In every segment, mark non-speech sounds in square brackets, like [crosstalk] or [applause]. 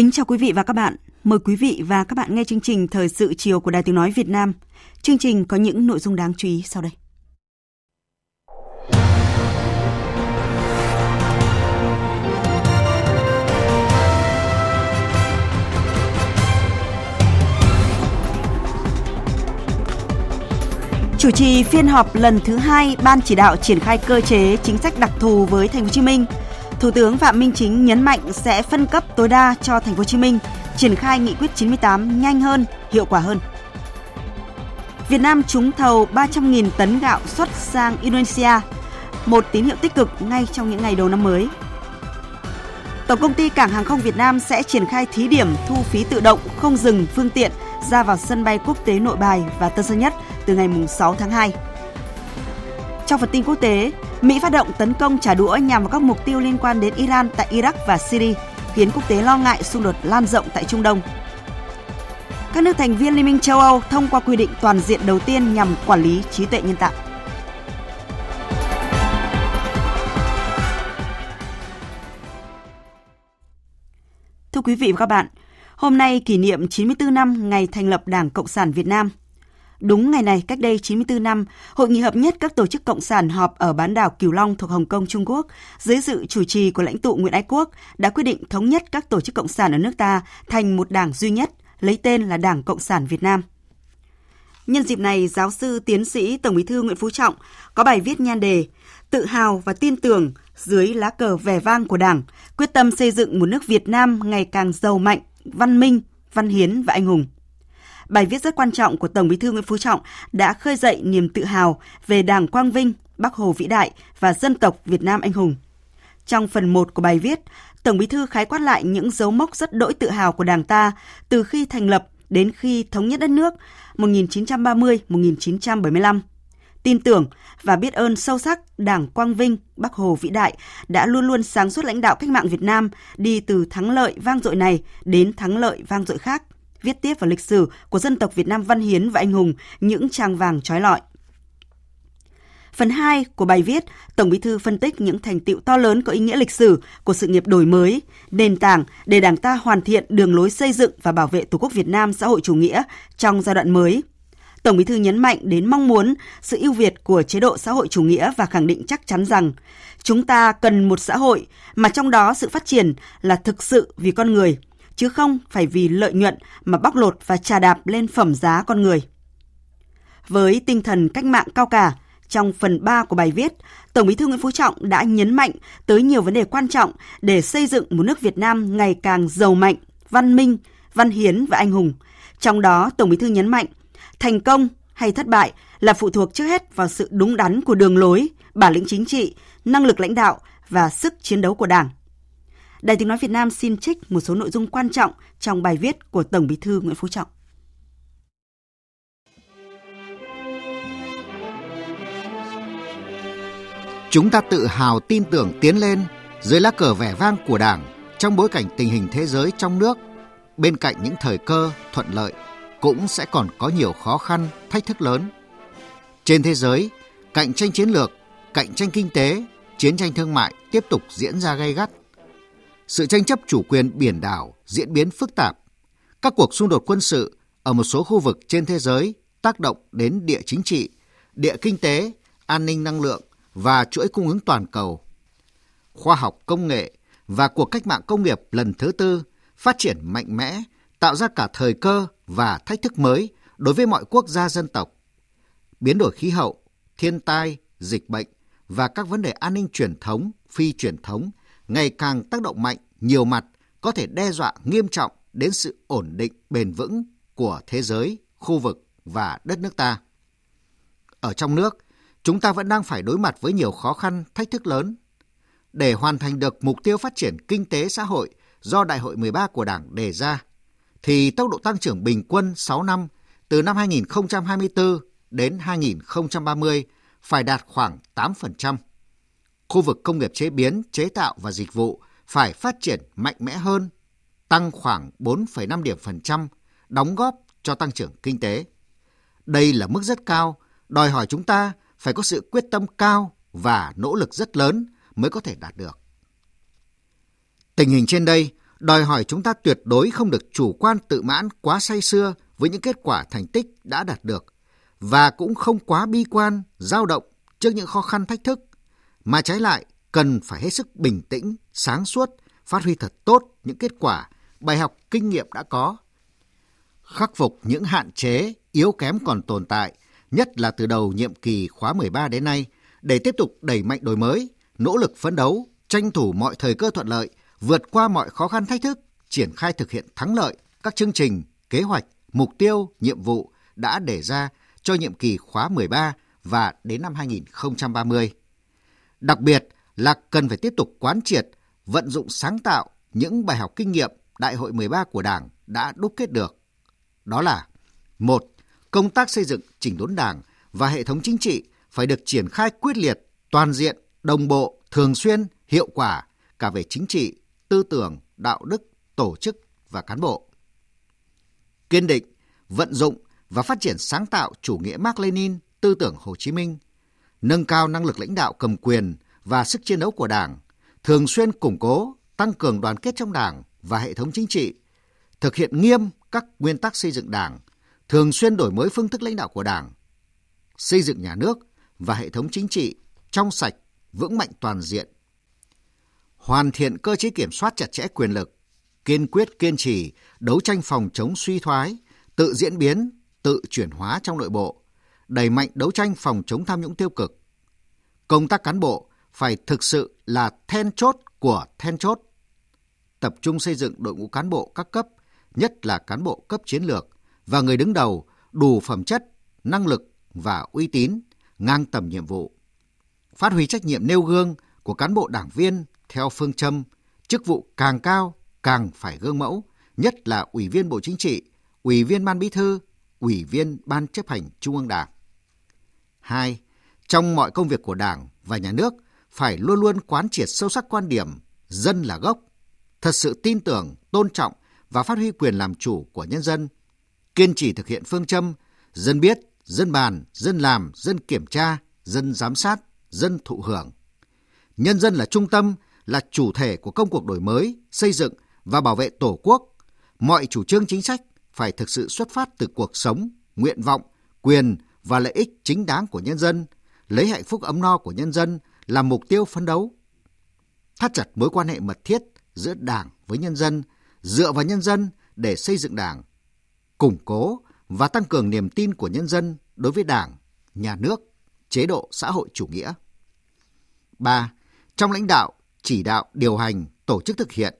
Kính chào quý vị và các bạn. Mời quý vị và các bạn nghe chương trình Thời sự chiều của Đài Tiếng Nói Việt Nam. Chương trình có những nội dung đáng chú ý sau đây. Chủ trì phiên họp lần thứ hai, Ban chỉ đạo triển khai cơ chế chính sách đặc thù với Thành phố Hồ Chí Minh – Thủ tướng Phạm Minh Chính nhấn mạnh sẽ phân cấp tối đa cho thành phố Hồ Chí Minh triển khai nghị quyết 98 nhanh hơn, hiệu quả hơn. Việt Nam trúng thầu 300.000 tấn gạo xuất sang Indonesia, một tín hiệu tích cực ngay trong những ngày đầu năm mới. Tổng công ty Cảng hàng không Việt Nam sẽ triển khai thí điểm thu phí tự động không dừng phương tiện ra vào sân bay quốc tế Nội Bài và Tân Sơn Nhất từ ngày 6 tháng 2. Trong phần tin quốc tế, Mỹ phát động tấn công trả đũa nhằm vào các mục tiêu liên quan đến Iran tại Iraq và Syria, khiến quốc tế lo ngại xung đột lan rộng tại Trung Đông. Các nước thành viên Liên minh châu Âu thông qua quy định toàn diện đầu tiên nhằm quản lý trí tuệ nhân tạo. Thưa quý vị và các bạn, hôm nay kỷ niệm 94 năm ngày thành lập Đảng Cộng sản Việt Nam – Đúng ngày này, cách đây 94 năm, Hội nghị hợp nhất các tổ chức cộng sản họp ở bán đảo Cửu Long thuộc Hồng Kông, Trung Quốc, dưới sự chủ trì của lãnh tụ Nguyễn Ái Quốc, đã quyết định thống nhất các tổ chức cộng sản ở nước ta thành một đảng duy nhất, lấy tên là Đảng Cộng sản Việt Nam. Nhân dịp này, giáo sư tiến sĩ Tổng bí thư Nguyễn Phú Trọng có bài viết nhan đề Tự hào và tin tưởng dưới lá cờ vẻ vang của Đảng, quyết tâm xây dựng một nước Việt Nam ngày càng giàu mạnh, văn minh, văn hiến và anh hùng. Bài viết rất quan trọng của Tổng Bí thư Nguyễn Phú Trọng đã khơi dậy niềm tự hào về Đảng Quang Vinh, Bắc Hồ vĩ đại và dân tộc Việt Nam anh hùng. Trong phần 1 của bài viết, Tổng Bí thư khái quát lại những dấu mốc rất đỗi tự hào của Đảng ta từ khi thành lập đến khi thống nhất đất nước 1930-1975. Tin tưởng và biết ơn sâu sắc Đảng Quang Vinh, Bắc Hồ vĩ đại đã luôn luôn sáng suốt lãnh đạo cách mạng Việt Nam đi từ thắng lợi vang dội này đến thắng lợi vang dội khác viết tiếp vào lịch sử của dân tộc Việt Nam văn hiến và anh hùng những trang vàng trói lọi. Phần 2 của bài viết, Tổng Bí thư phân tích những thành tựu to lớn có ý nghĩa lịch sử của sự nghiệp đổi mới, nền tảng để Đảng ta hoàn thiện đường lối xây dựng và bảo vệ Tổ quốc Việt Nam xã hội chủ nghĩa trong giai đoạn mới. Tổng Bí thư nhấn mạnh đến mong muốn sự ưu việt của chế độ xã hội chủ nghĩa và khẳng định chắc chắn rằng chúng ta cần một xã hội mà trong đó sự phát triển là thực sự vì con người – chứ không phải vì lợi nhuận mà bóc lột và trà đạp lên phẩm giá con người. Với tinh thần cách mạng cao cả, trong phần 3 của bài viết, Tổng Bí thư Nguyễn Phú Trọng đã nhấn mạnh tới nhiều vấn đề quan trọng để xây dựng một nước Việt Nam ngày càng giàu mạnh, văn minh, văn hiến và anh hùng. Trong đó, Tổng Bí thư nhấn mạnh, thành công hay thất bại là phụ thuộc trước hết vào sự đúng đắn của đường lối, bản lĩnh chính trị, năng lực lãnh đạo và sức chiến đấu của Đảng. Đài Tiếng Nói Việt Nam xin trích một số nội dung quan trọng trong bài viết của Tổng Bí thư Nguyễn Phú Trọng. Chúng ta tự hào tin tưởng tiến lên dưới lá cờ vẻ vang của Đảng trong bối cảnh tình hình thế giới trong nước. Bên cạnh những thời cơ thuận lợi cũng sẽ còn có nhiều khó khăn, thách thức lớn. Trên thế giới, cạnh tranh chiến lược, cạnh tranh kinh tế, chiến tranh thương mại tiếp tục diễn ra gay gắt sự tranh chấp chủ quyền biển đảo diễn biến phức tạp. Các cuộc xung đột quân sự ở một số khu vực trên thế giới tác động đến địa chính trị, địa kinh tế, an ninh năng lượng và chuỗi cung ứng toàn cầu. Khoa học công nghệ và cuộc cách mạng công nghiệp lần thứ tư phát triển mạnh mẽ, tạo ra cả thời cơ và thách thức mới đối với mọi quốc gia dân tộc. Biến đổi khí hậu, thiên tai, dịch bệnh và các vấn đề an ninh truyền thống, phi truyền thống ngày càng tác động mạnh nhiều mặt có thể đe dọa nghiêm trọng đến sự ổn định bền vững của thế giới, khu vực và đất nước ta. Ở trong nước, chúng ta vẫn đang phải đối mặt với nhiều khó khăn, thách thức lớn. Để hoàn thành được mục tiêu phát triển kinh tế xã hội do Đại hội 13 của Đảng đề ra, thì tốc độ tăng trưởng bình quân 6 năm từ năm 2024 đến 2030 phải đạt khoảng 8%. Khu vực công nghiệp chế biến, chế tạo và dịch vụ phải phát triển mạnh mẽ hơn, tăng khoảng 4,5 điểm phần trăm, đóng góp cho tăng trưởng kinh tế. Đây là mức rất cao, đòi hỏi chúng ta phải có sự quyết tâm cao và nỗ lực rất lớn mới có thể đạt được. Tình hình trên đây đòi hỏi chúng ta tuyệt đối không được chủ quan tự mãn quá say xưa với những kết quả thành tích đã đạt được và cũng không quá bi quan, dao động trước những khó khăn thách thức, mà trái lại cần phải hết sức bình tĩnh, sáng suốt, phát huy thật tốt những kết quả, bài học kinh nghiệm đã có. Khắc phục những hạn chế, yếu kém còn tồn tại, nhất là từ đầu nhiệm kỳ khóa 13 đến nay, để tiếp tục đẩy mạnh đổi mới, nỗ lực phấn đấu, tranh thủ mọi thời cơ thuận lợi, vượt qua mọi khó khăn thách thức, triển khai thực hiện thắng lợi các chương trình, kế hoạch, mục tiêu, nhiệm vụ đã đề ra cho nhiệm kỳ khóa 13 và đến năm 2030. Đặc biệt là cần phải tiếp tục quán triệt, vận dụng sáng tạo những bài học kinh nghiệm Đại hội 13 của Đảng đã đúc kết được. Đó là một Công tác xây dựng chỉnh đốn Đảng và hệ thống chính trị phải được triển khai quyết liệt, toàn diện, đồng bộ, thường xuyên, hiệu quả cả về chính trị, tư tưởng, đạo đức, tổ chức và cán bộ. Kiên định, vận dụng và phát triển sáng tạo chủ nghĩa Mark Lenin, tư tưởng Hồ Chí Minh, nâng cao năng lực lãnh đạo cầm quyền và sức chiến đấu của Đảng, thường xuyên củng cố, tăng cường đoàn kết trong Đảng và hệ thống chính trị, thực hiện nghiêm các nguyên tắc xây dựng Đảng, thường xuyên đổi mới phương thức lãnh đạo của Đảng, xây dựng nhà nước và hệ thống chính trị trong sạch, vững mạnh toàn diện. Hoàn thiện cơ chế kiểm soát chặt chẽ quyền lực, kiên quyết kiên trì đấu tranh phòng chống suy thoái, tự diễn biến, tự chuyển hóa trong nội bộ, đẩy mạnh đấu tranh phòng chống tham nhũng tiêu cực. Công tác cán bộ phải thực sự là then chốt của then chốt. Tập trung xây dựng đội ngũ cán bộ các cấp, nhất là cán bộ cấp chiến lược và người đứng đầu đủ phẩm chất, năng lực và uy tín, ngang tầm nhiệm vụ. Phát huy trách nhiệm nêu gương của cán bộ đảng viên theo phương châm chức vụ càng cao càng phải gương mẫu, nhất là ủy viên Bộ Chính trị, ủy viên Ban Bí thư, ủy viên Ban chấp hành Trung ương Đảng. 2. Trong mọi công việc của Đảng và nhà nước phải luôn luôn quán triệt sâu sắc quan điểm dân là gốc, thật sự tin tưởng, tôn trọng và phát huy quyền làm chủ của nhân dân, kiên trì thực hiện phương châm dân biết, dân bàn, dân làm, dân kiểm tra, dân giám sát, dân thụ hưởng. Nhân dân là trung tâm, là chủ thể của công cuộc đổi mới, xây dựng và bảo vệ Tổ quốc. Mọi chủ trương chính sách phải thực sự xuất phát từ cuộc sống, nguyện vọng, quyền và lợi ích chính đáng của nhân dân, lấy hạnh phúc ấm no của nhân dân là mục tiêu phấn đấu. Thắt chặt mối quan hệ mật thiết giữa Đảng với nhân dân, dựa vào nhân dân để xây dựng Đảng, củng cố và tăng cường niềm tin của nhân dân đối với Đảng, nhà nước, chế độ xã hội chủ nghĩa. 3. Trong lãnh đạo, chỉ đạo, điều hành, tổ chức thực hiện,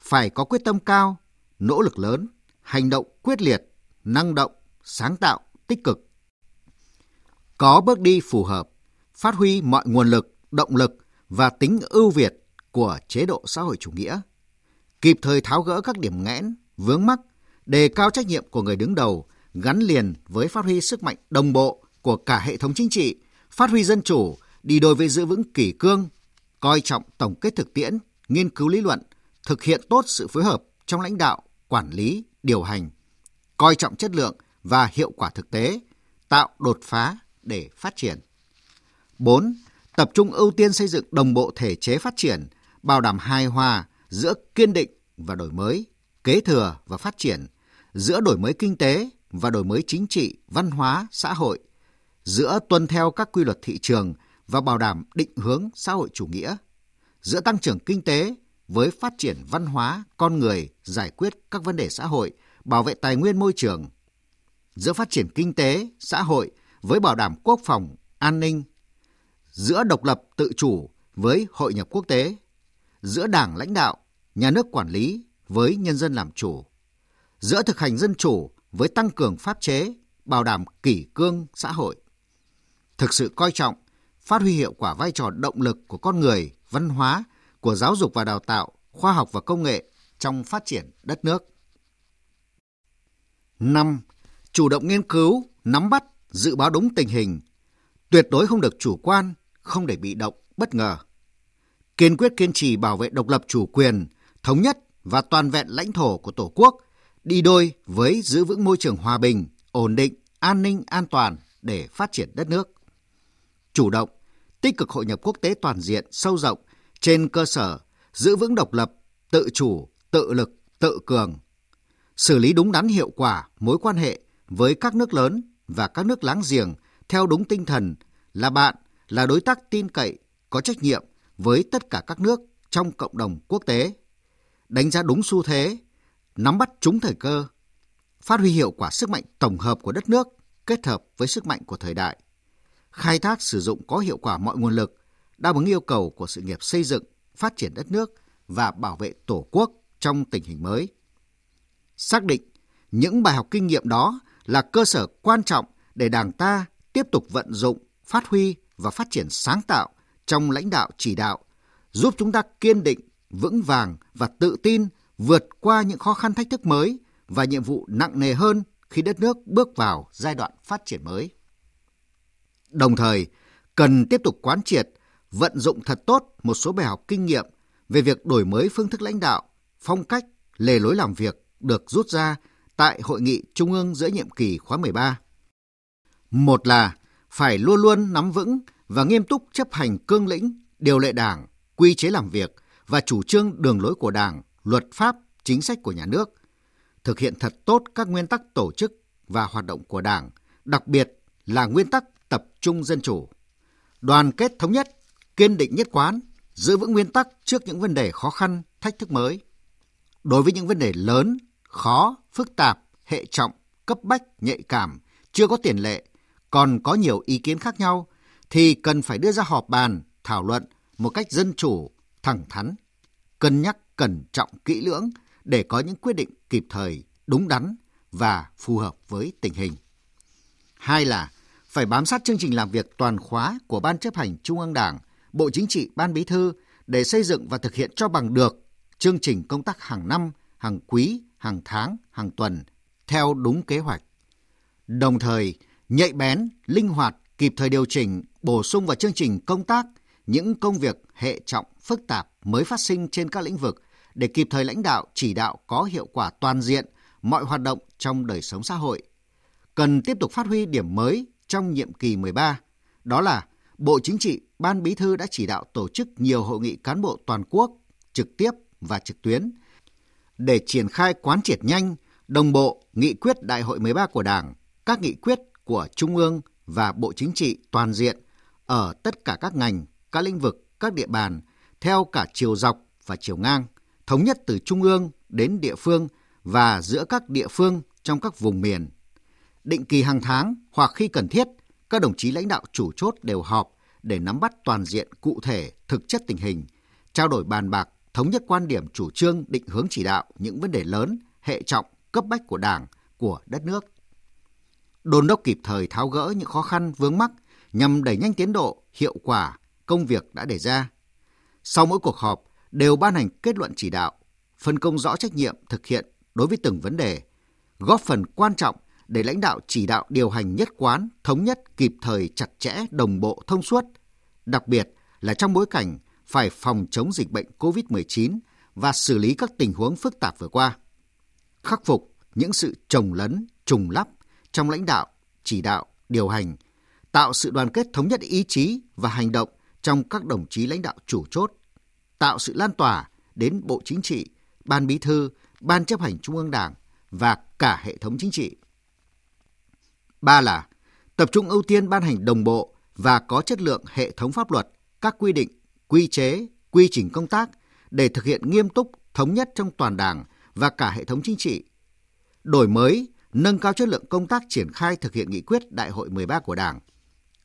phải có quyết tâm cao, nỗ lực lớn, hành động quyết liệt, năng động, sáng tạo, tích cực. Có bước đi phù hợp, phát huy mọi nguồn lực, động lực và tính ưu việt của chế độ xã hội chủ nghĩa, kịp thời tháo gỡ các điểm nghẽn, vướng mắc, đề cao trách nhiệm của người đứng đầu gắn liền với phát huy sức mạnh đồng bộ của cả hệ thống chính trị, phát huy dân chủ, đi đôi với giữ vững kỷ cương, coi trọng tổng kết thực tiễn, nghiên cứu lý luận, thực hiện tốt sự phối hợp trong lãnh đạo, quản lý, điều hành, coi trọng chất lượng và hiệu quả thực tế, tạo đột phá để phát triển. 4. Tập trung ưu tiên xây dựng đồng bộ thể chế phát triển, bảo đảm hài hòa giữa kiên định và đổi mới, kế thừa và phát triển, giữa đổi mới kinh tế và đổi mới chính trị, văn hóa, xã hội, giữa tuân theo các quy luật thị trường và bảo đảm định hướng xã hội chủ nghĩa, giữa tăng trưởng kinh tế với phát triển văn hóa, con người, giải quyết các vấn đề xã hội, bảo vệ tài nguyên môi trường, giữa phát triển kinh tế, xã hội với bảo đảm quốc phòng, an ninh, giữa độc lập tự chủ với hội nhập quốc tế, giữa đảng lãnh đạo, nhà nước quản lý với nhân dân làm chủ, giữa thực hành dân chủ với tăng cường pháp chế, bảo đảm kỷ cương xã hội. Thực sự coi trọng, phát huy hiệu quả vai trò động lực của con người, văn hóa, của giáo dục và đào tạo, khoa học và công nghệ trong phát triển đất nước. 5. Chủ động nghiên cứu, nắm bắt, dự báo đúng tình hình, tuyệt đối không được chủ quan, không để bị động, bất ngờ. Kiên quyết kiên trì bảo vệ độc lập chủ quyền, thống nhất và toàn vẹn lãnh thổ của Tổ quốc, đi đôi với giữ vững môi trường hòa bình, ổn định, an ninh, an toàn để phát triển đất nước. Chủ động, tích cực hội nhập quốc tế toàn diện, sâu rộng trên cơ sở giữ vững độc lập, tự chủ, tự lực, tự cường. Xử lý đúng đắn hiệu quả mối quan hệ với các nước lớn và các nước láng giềng theo đúng tinh thần là bạn, là đối tác tin cậy, có trách nhiệm với tất cả các nước trong cộng đồng quốc tế. Đánh giá đúng xu thế, nắm bắt trúng thời cơ, phát huy hiệu quả sức mạnh tổng hợp của đất nước kết hợp với sức mạnh của thời đại, khai thác sử dụng có hiệu quả mọi nguồn lực, đáp ứng yêu cầu của sự nghiệp xây dựng, phát triển đất nước và bảo vệ Tổ quốc trong tình hình mới. Xác định những bài học kinh nghiệm đó là cơ sở quan trọng để Đảng ta tiếp tục vận dụng, phát huy và phát triển sáng tạo trong lãnh đạo chỉ đạo, giúp chúng ta kiên định, vững vàng và tự tin vượt qua những khó khăn thách thức mới và nhiệm vụ nặng nề hơn khi đất nước bước vào giai đoạn phát triển mới. Đồng thời, cần tiếp tục quán triệt, vận dụng thật tốt một số bài học kinh nghiệm về việc đổi mới phương thức lãnh đạo, phong cách, lề lối làm việc được rút ra tại Hội nghị Trung ương giữa nhiệm kỳ khóa 13. Một là phải luôn luôn nắm vững và nghiêm túc chấp hành cương lĩnh, điều lệ đảng, quy chế làm việc và chủ trương đường lối của đảng, luật pháp, chính sách của nhà nước, thực hiện thật tốt các nguyên tắc tổ chức và hoạt động của đảng, đặc biệt là nguyên tắc tập trung dân chủ. Đoàn kết thống nhất, kiên định nhất quán, giữ vững nguyên tắc trước những vấn đề khó khăn, thách thức mới. Đối với những vấn đề lớn, khó, phức tạp, hệ trọng, cấp bách, nhạy cảm, chưa có tiền lệ, còn có nhiều ý kiến khác nhau, thì cần phải đưa ra họp bàn, thảo luận một cách dân chủ, thẳng thắn, cân nhắc cẩn trọng kỹ lưỡng để có những quyết định kịp thời, đúng đắn và phù hợp với tình hình. Hai là phải bám sát chương trình làm việc toàn khóa của Ban chấp hành Trung ương Đảng, Bộ Chính trị, Ban Bí thư để xây dựng và thực hiện cho bằng được chương trình công tác hàng năm, hàng quý, hàng tháng, hàng tuần theo đúng kế hoạch. Đồng thời, nhạy bén, linh hoạt, kịp thời điều chỉnh, bổ sung vào chương trình công tác những công việc hệ trọng, phức tạp mới phát sinh trên các lĩnh vực để kịp thời lãnh đạo, chỉ đạo có hiệu quả toàn diện mọi hoạt động trong đời sống xã hội. Cần tiếp tục phát huy điểm mới trong nhiệm kỳ 13, đó là Bộ Chính trị, Ban Bí thư đã chỉ đạo tổ chức nhiều hội nghị cán bộ toàn quốc, trực tiếp và trực tuyến, để triển khai quán triệt nhanh, đồng bộ nghị quyết Đại hội 13 của Đảng, các nghị quyết của Trung ương và Bộ Chính trị toàn diện ở tất cả các ngành, các lĩnh vực, các địa bàn, theo cả chiều dọc và chiều ngang, thống nhất từ Trung ương đến địa phương và giữa các địa phương trong các vùng miền. Định kỳ hàng tháng hoặc khi cần thiết, các đồng chí lãnh đạo chủ chốt đều họp để nắm bắt toàn diện cụ thể thực chất tình hình, trao đổi bàn bạc, thống nhất quan điểm chủ trương định hướng chỉ đạo những vấn đề lớn, hệ trọng, cấp bách của Đảng, của đất nước. Đôn đốc kịp thời tháo gỡ những khó khăn vướng mắc nhằm đẩy nhanh tiến độ, hiệu quả công việc đã đề ra. Sau mỗi cuộc họp đều ban hành kết luận chỉ đạo, phân công rõ trách nhiệm thực hiện đối với từng vấn đề, góp phần quan trọng để lãnh đạo chỉ đạo điều hành nhất quán, thống nhất, kịp thời, chặt chẽ, đồng bộ, thông suốt. Đặc biệt là trong bối cảnh phải phòng chống dịch bệnh COVID-19 và xử lý các tình huống phức tạp vừa qua. Khắc phục những sự trồng lấn, trùng lắp trong lãnh đạo, chỉ đạo, điều hành, tạo sự đoàn kết thống nhất ý chí và hành động trong các đồng chí lãnh đạo chủ chốt, tạo sự lan tỏa đến Bộ Chính trị, Ban Bí thư, Ban chấp hành Trung ương Đảng và cả hệ thống chính trị. Ba là tập trung ưu tiên ban hành đồng bộ và có chất lượng hệ thống pháp luật, các quy định, quy chế, quy trình công tác để thực hiện nghiêm túc, thống nhất trong toàn Đảng và cả hệ thống chính trị. Đổi mới, nâng cao chất lượng công tác triển khai thực hiện nghị quyết Đại hội 13 của Đảng.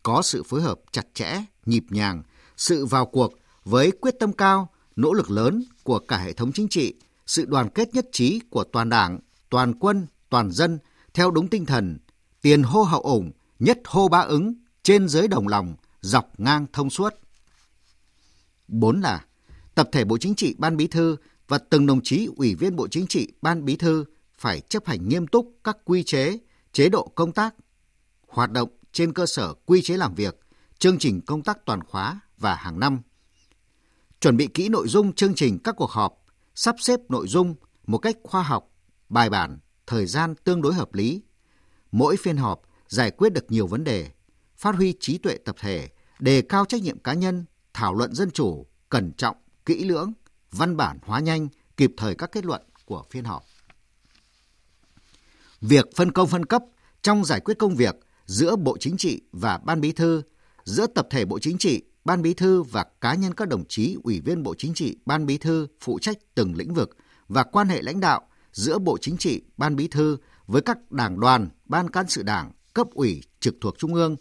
có sự phối hợp chặt chẽ, nhịp nhàng, sự vào cuộc với quyết tâm cao, nỗ lực lớn của cả hệ thống chính trị, sự đoàn kết nhất trí của toàn đảng, toàn quân, toàn dân theo đúng tinh thần tiền hô hậu ủng, nhất hô ba ứng, trên dưới đồng lòng, dọc ngang thông suốt. Bốn là tập thể Bộ Chính trị Ban Bí thư và từng đồng chí ủy viên Bộ Chính trị Ban Bí thư phải chấp hành nghiêm túc các quy chế, chế độ công tác, hoạt động trên cơ sở quy chế làm việc, chương trình công tác toàn khóa và hàng năm. Chuẩn bị kỹ nội dung chương trình các cuộc họp, sắp xếp nội dung một cách khoa học, bài bản, thời gian tương đối hợp lý. Mỗi phiên họp giải quyết được nhiều vấn đề, phát huy trí tuệ tập thể, đề cao trách nhiệm cá nhân, thảo luận dân chủ, cẩn trọng, kỹ lưỡng, văn bản hóa nhanh, kịp thời các kết luận của phiên họp. Việc phân công phân cấp trong giải quyết công việc giữa Bộ Chính trị và Ban Bí thư, giữa tập thể Bộ Chính trị, Ban Bí thư và cá nhân các đồng chí ủy viên Bộ Chính trị, Ban Bí thư phụ trách từng lĩnh vực và quan hệ lãnh đạo giữa Bộ Chính trị, Ban Bí thư với các đảng đoàn, ban cán sự đảng, cấp ủy trực thuộc Trung ương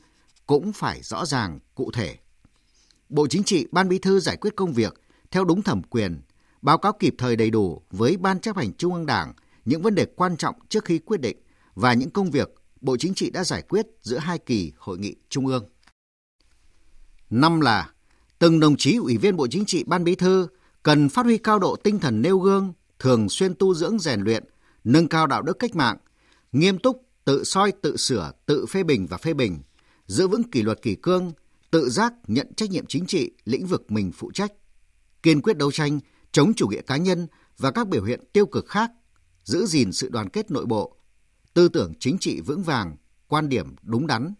cũng phải rõ ràng, cụ thể. Bộ Chính trị, Ban Bí thư giải quyết công việc theo đúng thẩm quyền, báo cáo kịp thời đầy đủ với Ban chấp hành Trung ương Đảng những vấn đề quan trọng trước khi quyết định và những công việc Bộ Chính trị đã giải quyết giữa hai kỳ hội nghị Trung ương. Năm là từng đồng chí ủy viên Bộ Chính trị Ban Bí thư cần phát huy cao độ tinh thần nêu gương, thường xuyên tu dưỡng rèn luyện, nâng cao đạo đức cách mạng, nghiêm túc tự soi tự sửa, tự phê bình và phê bình, giữ vững kỷ luật kỷ cương, tự giác nhận trách nhiệm chính trị lĩnh vực mình phụ trách, kiên quyết đấu tranh chống chủ nghĩa cá nhân và các biểu hiện tiêu cực khác, giữ gìn sự đoàn kết nội bộ, tư tưởng chính trị vững vàng, quan điểm đúng đắn,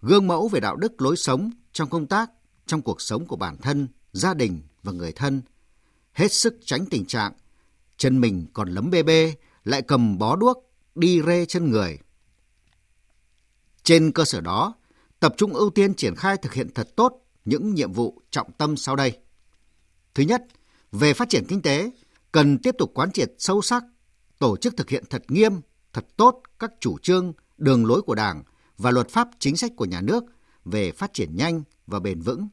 gương mẫu về đạo đức lối sống trong công tác, trong cuộc sống của bản thân, gia đình và người thân, hết sức tránh tình trạng chân mình còn lấm bê bê, lại cầm bó đuốc đi rê chân người. Trên cơ sở đó, tập trung ưu tiên triển khai thực hiện thật tốt những nhiệm vụ trọng tâm sau đây. Thứ nhất, về phát triển kinh tế, cần tiếp tục quán triệt sâu sắc, tổ chức thực hiện thật nghiêm, thật tốt các chủ trương, đường lối của Đảng và luật pháp chính sách của nhà nước về phát triển nhanh và bền vững.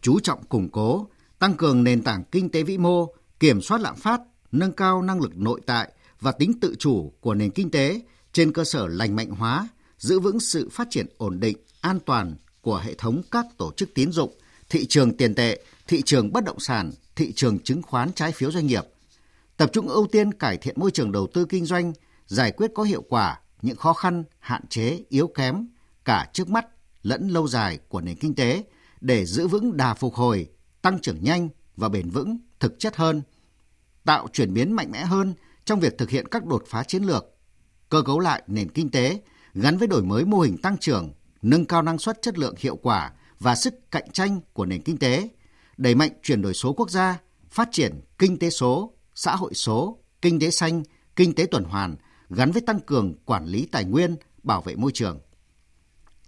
Chú trọng củng cố, tăng cường nền tảng kinh tế vĩ mô, kiểm soát lạm phát, nâng cao năng lực nội tại và tính tự chủ của nền kinh tế trên cơ sở lành mạnh hóa, giữ vững sự phát triển ổn định, an toàn của hệ thống các tổ chức tín dụng, thị trường tiền tệ, thị trường bất động sản, thị trường chứng khoán trái phiếu doanh nghiệp. Tập trung ưu tiên cải thiện môi trường đầu tư kinh doanh, giải quyết có hiệu quả những khó khăn, hạn chế, yếu kém cả trước mắt lẫn lâu dài của nền kinh tế để giữ vững đà phục hồi, tăng trưởng nhanh và bền vững, thực chất hơn, tạo chuyển biến mạnh mẽ hơn trong việc thực hiện các đột phá chiến lược, cơ cấu lại nền kinh tế gắn với đổi mới mô hình tăng trưởng, nâng cao năng suất chất lượng hiệu quả và sức cạnh tranh của nền kinh tế, đẩy mạnh chuyển đổi số quốc gia, phát triển kinh tế số, xã hội số, kinh tế xanh, kinh tế tuần hoàn gắn với tăng cường quản lý tài nguyên, bảo vệ môi trường.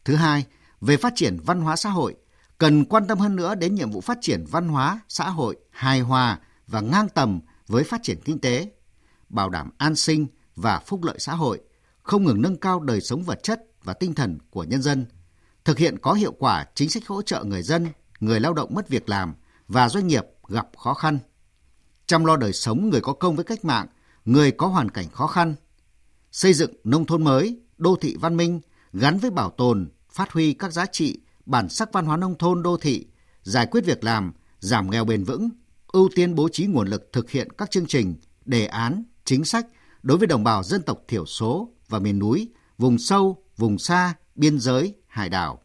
Thứ hai, về phát triển văn hóa xã hội, cần quan tâm hơn nữa đến nhiệm vụ phát triển văn hóa xã hội hài hòa và ngang tầm với phát triển kinh tế, bảo đảm an sinh và phúc lợi xã hội, không ngừng nâng cao đời sống vật chất và tinh thần của nhân dân, thực hiện có hiệu quả chính sách hỗ trợ người dân, người lao động mất việc làm và doanh nghiệp gặp khó khăn, chăm lo đời sống người có công với cách mạng, người có hoàn cảnh khó khăn, xây dựng nông thôn mới, đô thị văn minh gắn với bảo tồn, phát huy các giá trị, bản sắc văn hóa nông thôn đô thị, giải quyết việc làm, giảm nghèo bền vững, ưu tiên bố trí nguồn lực thực hiện các chương trình, đề án, chính sách đối với đồng bào dân tộc thiểu số và miền núi, vùng sâu, vùng xa, biên giới, hải đảo.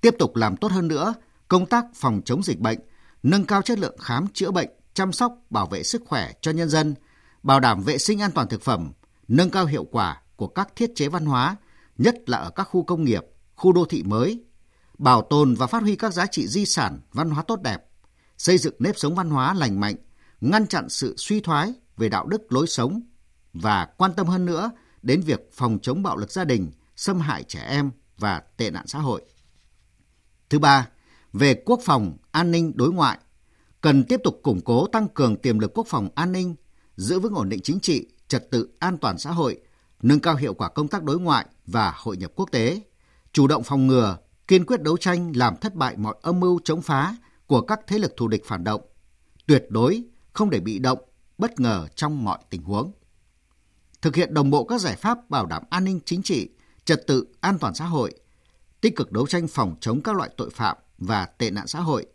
Tiếp tục làm tốt hơn nữa công tác phòng chống dịch bệnh, nâng cao chất lượng khám chữa bệnh, chăm sóc, bảo vệ sức khỏe cho nhân dân, bảo đảm vệ sinh an toàn thực phẩm, nâng cao hiệu quả của các thiết chế văn hóa, nhất là ở các khu công nghiệp, khu đô thị mới, bảo tồn và phát huy các giá trị di sản văn hóa tốt đẹp, xây dựng nếp sống văn hóa lành mạnh, ngăn chặn sự suy thoái về đạo đức lối sống và quan tâm hơn nữa đến việc phòng chống bạo lực gia đình, xâm hại trẻ em và tệ nạn xã hội. Thứ ba, về quốc phòng, an ninh đối ngoại, cần tiếp tục củng cố tăng cường tiềm lực quốc phòng an ninh, giữ vững ổn định chính trị, trật tự an toàn xã hội, nâng cao hiệu quả công tác đối ngoại và hội nhập quốc tế, chủ động phòng ngừa, kiên quyết đấu tranh làm thất bại mọi âm mưu chống phá của các thế lực thù địch phản động, tuyệt đối không để bị động, bất ngờ trong mọi tình huống. Thực hiện đồng bộ các giải pháp bảo đảm an ninh chính trị, trật tự an toàn xã hội, tích cực đấu tranh phòng chống các loại tội phạm và tệ nạn xã hội,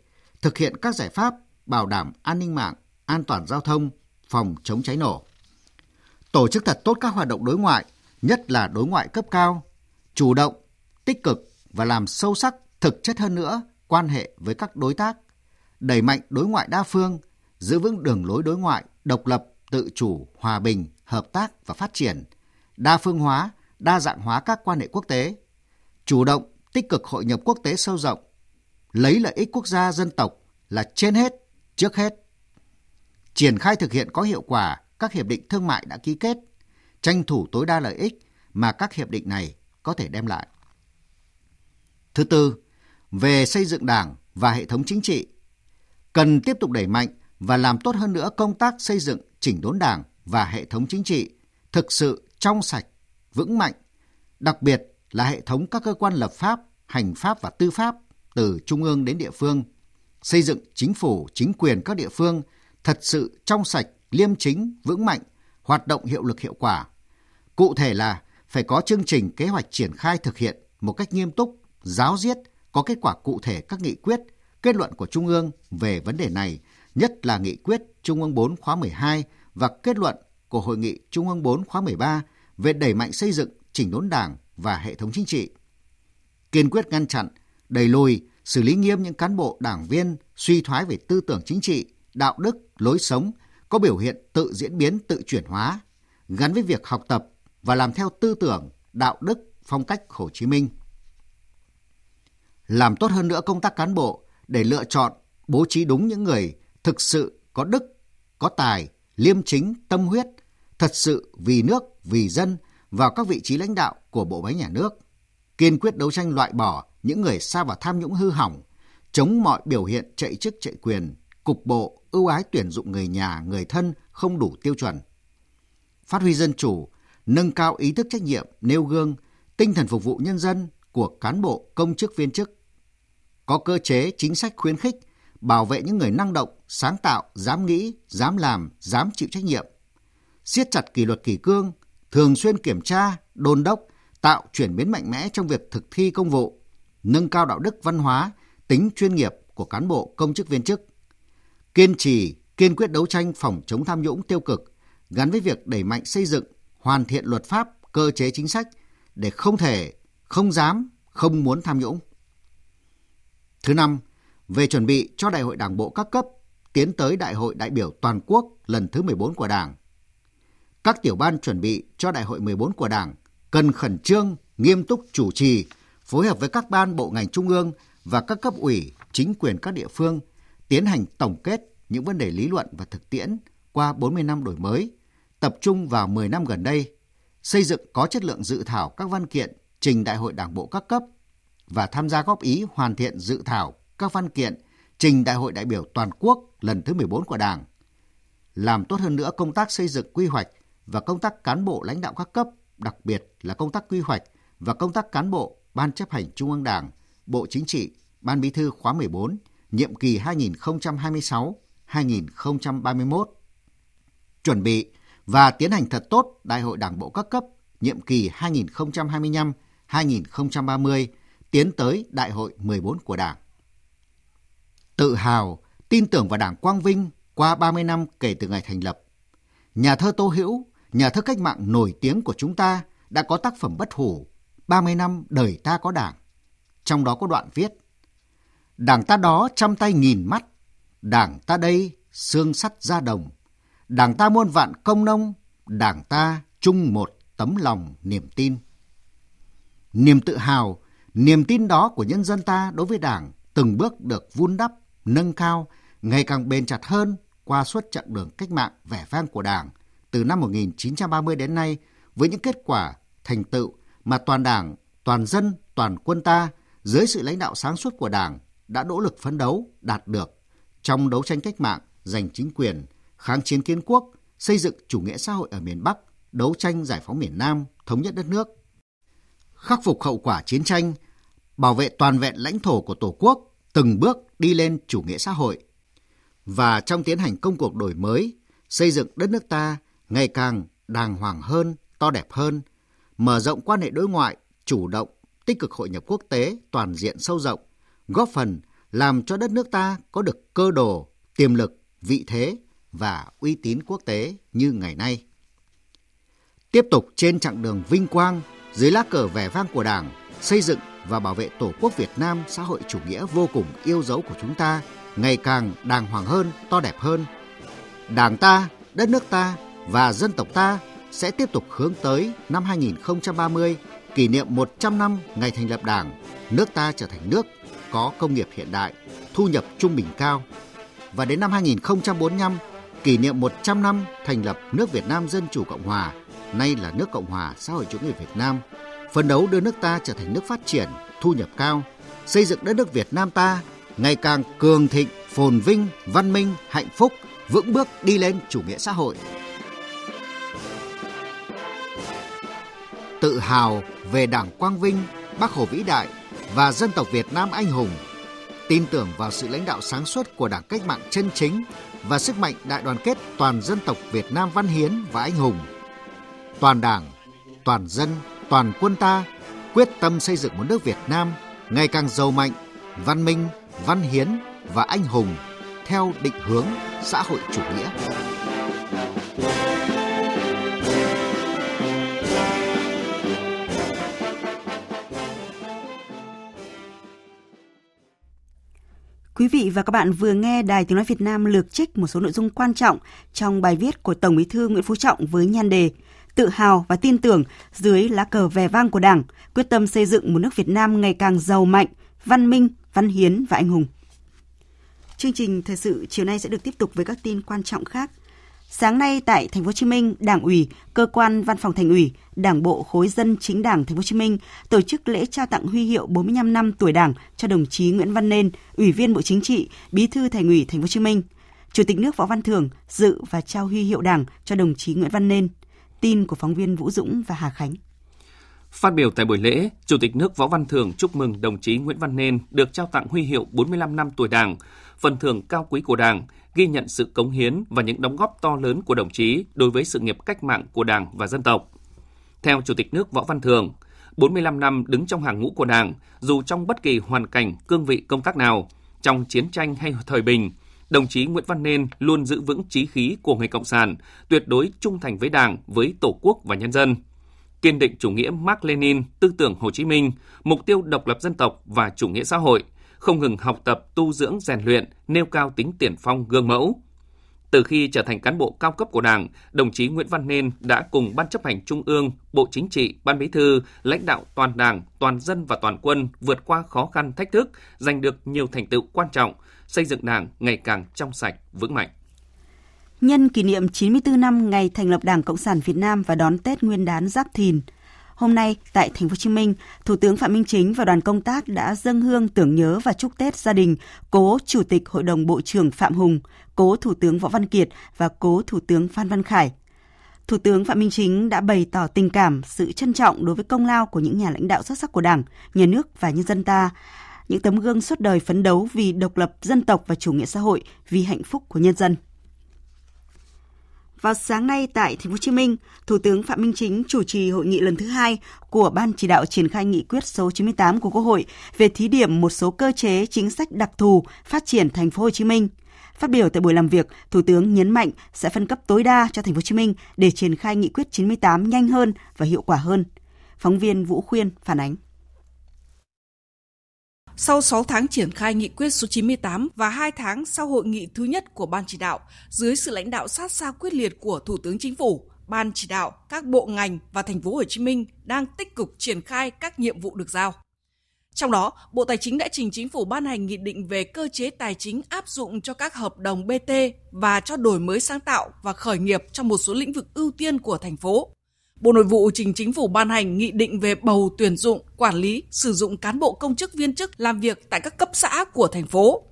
thực hiện các giải pháp bảo đảm an ninh mạng, an toàn giao thông, phòng chống cháy nổ. Tổ chức thật tốt các hoạt động đối ngoại, nhất là đối ngoại cấp cao, chủ động, tích cực và làm sâu sắc thực chất hơn nữa quan hệ với các đối tác, đẩy mạnh đối ngoại đa phương, giữ vững đường lối đối ngoại độc lập, tự chủ, hòa bình, hợp tác và phát triển, đa phương hóa, đa dạng hóa các quan hệ quốc tế, chủ động, tích cực hội nhập quốc tế sâu rộng, lấy lợi ích quốc gia dân tộc là trên hết, trước hết. Triển khai thực hiện có hiệu quả các hiệp định thương mại đã ký kết, tranh thủ tối đa lợi ích mà các hiệp định này có thể đem lại. Thứ tư, về xây dựng Đảng và hệ thống chính trị, cần tiếp tục đẩy mạnh và làm tốt hơn nữa công tác xây dựng chỉnh đốn Đảng và hệ thống chính trị thực sự trong sạch, vững mạnh, đặc biệt là hệ thống các cơ quan lập pháp, hành pháp và tư pháp từ trung ương đến địa phương, xây dựng chính phủ, chính quyền các địa phương thật sự trong sạch, liêm chính, vững mạnh, hoạt động hiệu lực hiệu quả. Cụ thể là phải có chương trình kế hoạch triển khai thực hiện một cách nghiêm túc, giáo diết, có kết quả cụ thể các nghị quyết, kết luận của Trung ương về vấn đề này, nhất là nghị quyết Trung ương 4 khóa 12 và kết luận của Hội nghị Trung ương 4 khóa 13 về đẩy mạnh xây dựng chỉnh đốn đảng và hệ thống chính trị. Kiên quyết ngăn chặn, đẩy lùi, xử lý nghiêm những cán bộ đảng viên suy thoái về tư tưởng chính trị, đạo đức, lối sống, có biểu hiện tự diễn biến, tự chuyển hóa, gắn với việc học tập và làm theo tư tưởng, đạo đức, phong cách Hồ Chí Minh. Làm tốt hơn nữa công tác cán bộ để lựa chọn, bố trí đúng những người thực sự có đức, có tài, liêm chính, tâm huyết, thật sự vì nước, vì dân vào các vị trí lãnh đạo của bộ máy nhà nước, kiên quyết đấu tranh loại bỏ những người xa vào tham nhũng hư hỏng, chống mọi biểu hiện chạy chức chạy quyền, cục bộ, ưu ái tuyển dụng người nhà, người thân không đủ tiêu chuẩn. Phát huy dân chủ, nâng cao ý thức trách nhiệm, nêu gương, tinh thần phục vụ nhân dân của cán bộ, công chức viên chức. Có cơ chế, chính sách khuyến khích, bảo vệ những người năng động, sáng tạo, dám nghĩ, dám làm, dám chịu trách nhiệm. siết chặt kỷ luật kỷ cương, thường xuyên kiểm tra, đôn đốc, tạo chuyển biến mạnh mẽ trong việc thực thi công vụ, nâng cao đạo đức văn hóa, tính chuyên nghiệp của cán bộ công chức viên chức. Kiên trì, kiên quyết đấu tranh phòng chống tham nhũng tiêu cực gắn với việc đẩy mạnh xây dựng, hoàn thiện luật pháp, cơ chế chính sách để không thể, không dám, không muốn tham nhũng. Thứ năm, về chuẩn bị cho Đại hội Đảng bộ các cấp tiến tới Đại hội đại biểu toàn quốc lần thứ 14 của Đảng. Các tiểu ban chuẩn bị cho Đại hội 14 của Đảng cần khẩn trương, nghiêm túc chủ trì, phối hợp với các ban bộ ngành trung ương và các cấp ủy, chính quyền các địa phương tiến hành tổng kết những vấn đề lý luận và thực tiễn qua 40 năm đổi mới, tập trung vào 10 năm gần đây, xây dựng có chất lượng dự thảo các văn kiện trình Đại hội Đảng bộ các cấp và tham gia góp ý hoàn thiện dự thảo các văn kiện trình Đại hội đại biểu toàn quốc lần thứ 14 của Đảng. Làm tốt hơn nữa công tác xây dựng quy hoạch và công tác cán bộ lãnh đạo các cấp, đặc biệt là công tác quy hoạch và công tác cán bộ Ban chấp hành Trung ương Đảng, Bộ Chính trị, Ban Bí thư khóa 14, nhiệm kỳ 2026-2031. Chuẩn bị và tiến hành thật tốt Đại hội Đảng bộ các cấp nhiệm kỳ 2025-2030 tiến tới Đại hội 14 của Đảng. Tự hào, tin tưởng vào Đảng Quang Vinh qua 30 năm kể từ ngày thành lập. Nhà thơ Tô Hữu, nhà thơ cách mạng nổi tiếng của chúng ta đã có tác phẩm bất hủ 30 năm đời ta có Đảng. Trong đó có đoạn viết Đảng ta đó trăm tay nghìn mắt, Đảng ta đây xương sắt ra đồng, Đảng ta muôn vạn công nông, Đảng ta chung một tấm lòng niềm tin. Niềm tự hào, niềm tin đó của nhân dân ta đối với Đảng từng bước được vun đắp, nâng cao, ngày càng bền chặt hơn qua suốt chặng đường cách mạng vẻ vang của Đảng từ năm 1930 đến nay với những kết quả, thành tựu mà toàn Đảng, toàn dân, toàn quân ta dưới sự lãnh đạo sáng suốt của Đảng đã nỗ lực phấn đấu đạt được trong đấu tranh cách mạng giành chính quyền, kháng chiến kiến quốc, xây dựng chủ nghĩa xã hội ở miền Bắc, đấu tranh giải phóng miền Nam, thống nhất đất nước. Khắc phục hậu quả chiến tranh, bảo vệ toàn vẹn lãnh thổ của Tổ quốc, từng bước đi lên chủ nghĩa xã hội. Và trong tiến hành công cuộc đổi mới, xây dựng đất nước ta ngày càng đàng hoàng hơn, to đẹp hơn, mở rộng quan hệ đối ngoại, chủ động, tích cực hội nhập quốc tế toàn diện sâu rộng, góp phần làm cho đất nước ta có được cơ đồ, tiềm lực, vị thế và uy tín quốc tế như ngày nay. Tiếp tục trên chặng đường vinh quang dưới lá cờ vẻ vang của Đảng, xây dựng và bảo vệ Tổ quốc Việt Nam xã hội chủ nghĩa vô cùng yêu dấu của chúng ta ngày càng đàng hoàng hơn, to đẹp hơn. Đảng ta, đất nước ta và dân tộc ta sẽ tiếp tục hướng tới năm 2030 kỷ niệm 100 năm ngày thành lập Đảng, nước ta trở thành nước có công nghiệp hiện đại, thu nhập trung bình cao. Và đến năm 2045, kỷ niệm 100 năm thành lập nước Việt Nam Dân Chủ Cộng Hòa, nay là nước Cộng Hòa xã hội chủ nghĩa Việt Nam, phấn đấu đưa nước ta trở thành nước phát triển, thu nhập cao, xây dựng đất nước Việt Nam ta ngày càng cường thịnh, phồn vinh, văn minh, hạnh phúc, vững bước đi lên chủ nghĩa xã hội. Tự hào về Đảng Quang Vinh, Bác Hồ vĩ đại và dân tộc Việt Nam anh hùng, tin tưởng vào sự lãnh đạo sáng suốt của Đảng cách mạng chân chính và sức mạnh đại đoàn kết toàn dân tộc Việt Nam văn hiến và anh hùng. Toàn Đảng, toàn dân, toàn quân ta quyết tâm xây dựng một nước Việt Nam ngày càng giàu mạnh, văn minh, văn hiến và anh hùng theo định hướng xã hội chủ nghĩa. Quý vị và các bạn vừa nghe Đài Tiếng Nói Việt Nam lược trích một số nội dung quan trọng trong bài viết của Tổng Bí thư Nguyễn Phú Trọng với nhan đề Tự hào và tin tưởng dưới lá cờ vẻ vang của Đảng, quyết tâm xây dựng một nước Việt Nam ngày càng giàu mạnh, văn minh, văn hiến và anh hùng. Chương trình thời sự chiều nay sẽ được tiếp tục với các tin quan trọng khác. Sáng nay tại Thành phố Hồ Chí Minh, Đảng ủy, cơ quan Văn phòng Thành ủy, Đảng bộ khối dân chính Đảng Thành phố Hồ Chí Minh tổ chức lễ trao tặng huy hiệu 45 năm tuổi Đảng cho đồng chí Nguyễn Văn Nên, Ủy viên Bộ Chính trị, Bí thư Thành ủy Thành phố Hồ Chí Minh. Chủ tịch nước Võ Văn Thưởng dự và trao huy hiệu Đảng cho đồng chí Nguyễn Văn Nên. Tin của phóng viên Vũ Dũng và Hà Khánh. Phát biểu tại buổi lễ, Chủ tịch nước Võ Văn Thưởng chúc mừng đồng chí Nguyễn Văn Nên được trao tặng huy hiệu 45 năm tuổi Đảng, phần thưởng cao quý của Đảng, ghi nhận sự cống hiến và những đóng góp to lớn của đồng chí đối với sự nghiệp cách mạng của Đảng và dân tộc. Theo Chủ tịch nước Võ Văn Thưởng, 45 năm đứng trong hàng ngũ của Đảng, dù trong bất kỳ hoàn cảnh, cương vị công tác nào, trong chiến tranh hay thời bình, đồng chí Nguyễn Văn Nên luôn giữ vững trí khí của người Cộng sản, tuyệt đối trung thành với Đảng, với Tổ quốc và nhân dân. Kiên định chủ nghĩa Mark Lenin, tư tưởng Hồ Chí Minh, mục tiêu độc lập dân tộc và chủ nghĩa xã hội – không ngừng học tập, tu dưỡng, rèn luyện, nêu cao tính tiền phong gương mẫu. Từ khi trở thành cán bộ cao cấp của Đảng, đồng chí Nguyễn Văn Nên đã cùng Ban chấp hành Trung ương, Bộ Chính trị, Ban Bí thư, lãnh đạo toàn Đảng, toàn dân và toàn quân vượt qua khó khăn thách thức, giành được nhiều thành tựu quan trọng, xây dựng Đảng ngày càng trong sạch, vững mạnh. Nhân kỷ niệm 94 năm ngày thành lập Đảng Cộng sản Việt Nam và đón Tết Nguyên đán Giáp Thìn, Hôm nay tại thành phố Hồ Chí Minh, Thủ tướng Phạm Minh Chính và đoàn công tác đã dâng hương tưởng nhớ và chúc Tết gia đình cố Chủ tịch Hội đồng Bộ trưởng Phạm Hùng, cố Thủ tướng Võ Văn Kiệt và cố Thủ tướng Phan Văn Khải. Thủ tướng Phạm Minh Chính đã bày tỏ tình cảm, sự trân trọng đối với công lao của những nhà lãnh đạo xuất sắc của Đảng, nhà nước và nhân dân ta, những tấm gương suốt đời phấn đấu vì độc lập dân tộc và chủ nghĩa xã hội, vì hạnh phúc của nhân dân. Vào sáng nay tại Thành phố Hồ Chí Minh, Thủ tướng Phạm Minh Chính chủ trì hội nghị lần thứ hai của Ban chỉ đạo triển khai nghị quyết số 98 của Quốc hội về thí điểm một số cơ chế chính sách đặc thù phát triển Thành phố Hồ Chí Minh. Phát biểu tại buổi làm việc, Thủ tướng nhấn mạnh sẽ phân cấp tối đa cho Thành phố Hồ Chí Minh để triển khai nghị quyết 98 nhanh hơn và hiệu quả hơn. Phóng viên Vũ Khuyên phản ánh. Sau 6 tháng triển khai nghị quyết số 98 và 2 tháng sau hội nghị thứ nhất của Ban chỉ đạo, dưới sự lãnh đạo sát sao quyết liệt của Thủ tướng Chính phủ, Ban chỉ đạo, các bộ ngành và thành phố Hồ Chí Minh đang tích cực triển khai các nhiệm vụ được giao. Trong đó, Bộ Tài chính đã trình chính phủ ban hành nghị định về cơ chế tài chính áp dụng cho các hợp đồng BT và cho đổi mới sáng tạo và khởi nghiệp trong một số lĩnh vực ưu tiên của thành phố. Bộ Nội vụ trình chính phủ ban hành nghị định về bầu tuyển dụng, quản lý, sử dụng cán bộ công chức viên chức làm việc tại các cấp xã của thành phố.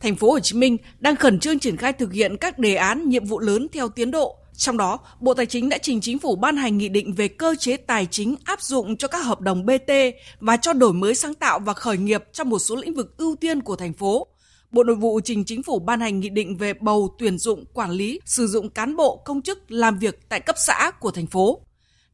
Thành phố Hồ Chí Minh đang khẩn trương triển khai thực hiện các đề án nhiệm vụ lớn theo tiến độ, Trong đó, Bộ Tài chính đã trình chính phủ ban hành nghị định về cơ chế tài chính áp dụng cho các hợp đồng BT và cho đổi mới sáng tạo và khởi nghiệp trong một số lĩnh vực ưu tiên của thành phố. Bộ Nội vụ trình chính phủ ban hành nghị định về bầu tuyển dụng, quản lý, sử dụng cán bộ công chức làm việc tại cấp xã của thành phố.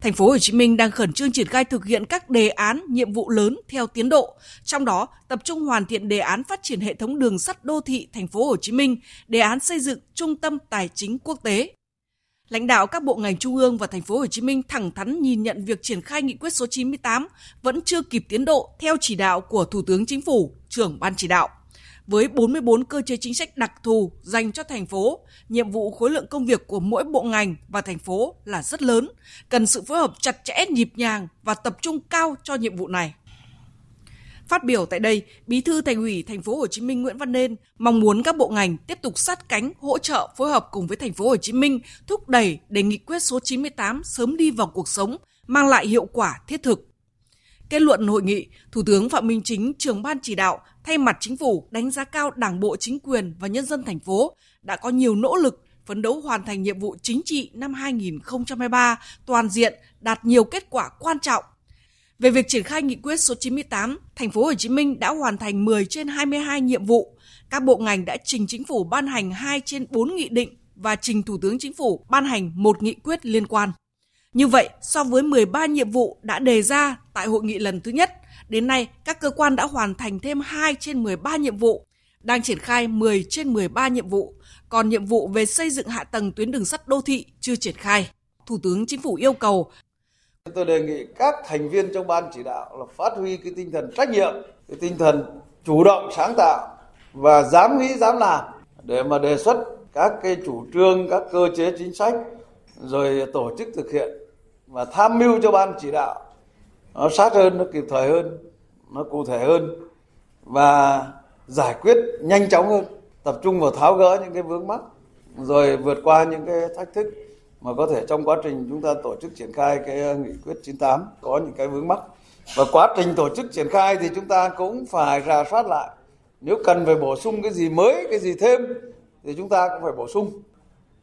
Thành phố Hồ Chí Minh đang khẩn trương triển khai thực hiện các đề án, nhiệm vụ lớn theo tiến độ, trong đó tập trung hoàn thiện đề án phát triển hệ thống đường sắt đô thị thành phố Hồ Chí Minh, đề án xây dựng trung tâm tài chính quốc tế. Lãnh đạo các bộ ngành trung ương và thành phố Hồ Chí Minh thẳng thắn nhìn nhận việc triển khai nghị quyết số 98 vẫn chưa kịp tiến độ theo chỉ đạo của Thủ tướng Chính phủ, trưởng ban chỉ đạo với 44 cơ chế chính sách đặc thù dành cho thành phố, nhiệm vụ khối lượng công việc của mỗi bộ ngành và thành phố là rất lớn, cần sự phối hợp chặt chẽ nhịp nhàng và tập trung cao cho nhiệm vụ này. Phát biểu tại đây, Bí thư Thành ủy Thành phố Hồ Chí Minh Nguyễn Văn Nên mong muốn các bộ ngành tiếp tục sát cánh, hỗ trợ, phối hợp cùng với Thành phố Hồ Chí Minh thúc đẩy để nghị quyết số 98 sớm đi vào cuộc sống, mang lại hiệu quả thiết thực. Kết luận hội nghị, Thủ tướng Phạm Minh Chính, trưởng ban chỉ đạo, thay mặt chính phủ đánh giá cao Đảng bộ chính quyền và nhân dân thành phố đã có nhiều nỗ lực phấn đấu hoàn thành nhiệm vụ chính trị năm 2023 toàn diện, đạt nhiều kết quả quan trọng. Về việc triển khai nghị quyết số 98, thành phố Hồ Chí Minh đã hoàn thành 10 trên 22 nhiệm vụ. Các bộ ngành đã trình chính phủ ban hành 2 trên 4 nghị định và trình Thủ tướng Chính phủ ban hành một nghị quyết liên quan. Như vậy, so với 13 nhiệm vụ đã đề ra tại hội nghị lần thứ nhất, đến nay các cơ quan đã hoàn thành thêm 2 trên 13 nhiệm vụ, đang triển khai 10 trên 13 nhiệm vụ, còn nhiệm vụ về xây dựng hạ tầng tuyến đường sắt đô thị chưa triển khai. Thủ tướng Chính phủ yêu cầu Tôi đề nghị các thành viên trong ban chỉ đạo là phát huy cái tinh thần trách nhiệm, cái tinh thần chủ động sáng tạo và dám nghĩ dám làm để mà đề xuất các cái chủ trương, các cơ chế chính sách rồi tổ chức thực hiện và tham mưu cho ban chỉ đạo nó sát hơn, nó kịp thời hơn, nó cụ thể hơn và giải quyết nhanh chóng hơn, tập trung vào tháo gỡ những cái vướng mắc, rồi vượt qua những cái thách thức mà có thể trong quá trình chúng ta tổ chức triển khai cái ờ, nghị quyết 98 có những cái vướng mắc. Và quá trình tổ chức triển khai thì chúng ta cũng phải rà soát lại. Nếu cần phải bổ sung cái gì mới, cái gì thêm thì chúng ta cũng phải bổ sung.